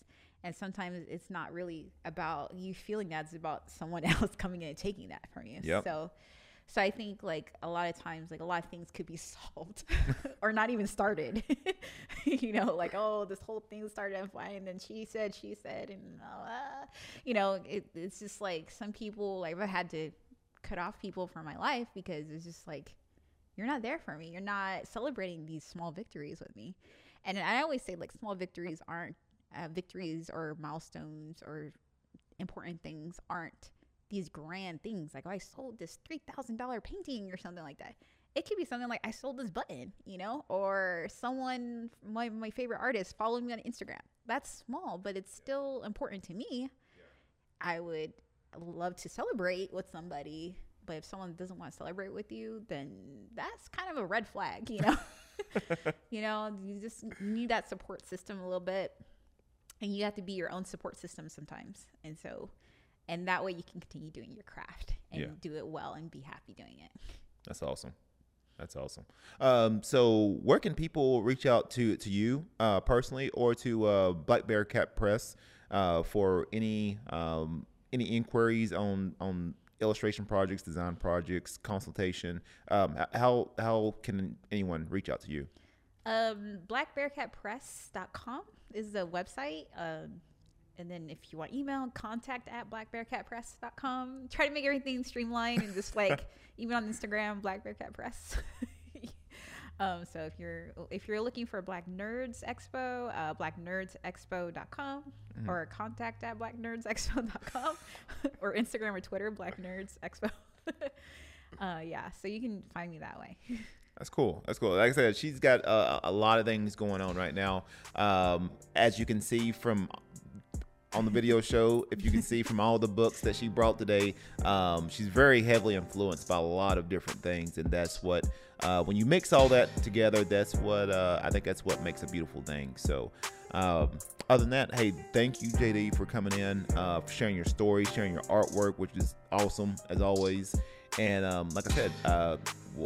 Speaker 2: and sometimes it's not really about you feeling that it's about someone else coming in and taking that from you
Speaker 1: Yep.
Speaker 2: so So I think like a lot of times, like a lot of things could be solved or not even started. you know, like oh, this whole thing started on fire, and then she said, she said, and uh, you know, it, it's just like some people like I've had to cut off people from my life because it's just like you're not there for me. You're not celebrating these small victories with me. And I always say like small victories aren't uh, victories or milestones or important things aren't these grand things like oh, I sold this three thousand dollar painting or something like that. It could be something like I sold this button, you know, or someone my my favorite artist followed me on Instagram. That's small, but it's still important to me. Yeah. I would love to celebrate with somebody, but if someone doesn't want to celebrate with you, then that's kind of a red flag, you know. you know, you just need that support system a little bit. And you have to be your own support system sometimes. And so and that way you can continue doing your craft and yeah. do it well and be happy doing it.
Speaker 1: That's awesome. That's awesome. Um, so, where can people reach out to to you uh, personally, or to uh, Black Bearcat Press uh, for any um, any inquiries on on illustration projects, design projects, consultation? Um, how how can anyone reach out to you?
Speaker 2: Um, blackbearcatpress.com is the website. Um, and then if you want email, contact at blackbearcatpress.com. Try to make everything streamlined and just like even on Instagram, blackbearcatpress. Um, so if you're if you're looking for Black Nerds Expo, uh, blacknerdsexpo.com mm-hmm. or contact at blacknerdsexpo.com or Instagram or Twitter, Black Nerds Expo. uh, yeah, so you can find me that way.
Speaker 1: That's cool. That's cool. Like I said, she's got uh, a lot of things going on right now. Um, as you can see from on the video show. If you can see from all the books that she brought today, um, she's very heavily influenced by a lot of different things, and that's what uh, when you mix all that together, that's what uh, I think that's what makes a beautiful thing. So. Um, other than that, hey, thank you, JD, for coming in, uh, for sharing your story, sharing your artwork, which is awesome as always. And um, like I said, uh,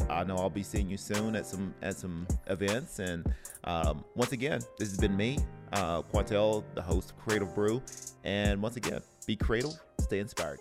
Speaker 1: I know I'll be seeing you soon at some at some events. And um, once again, this has been me, uh, Quantel, the host of Creative Brew. And once again, be creative, stay inspired.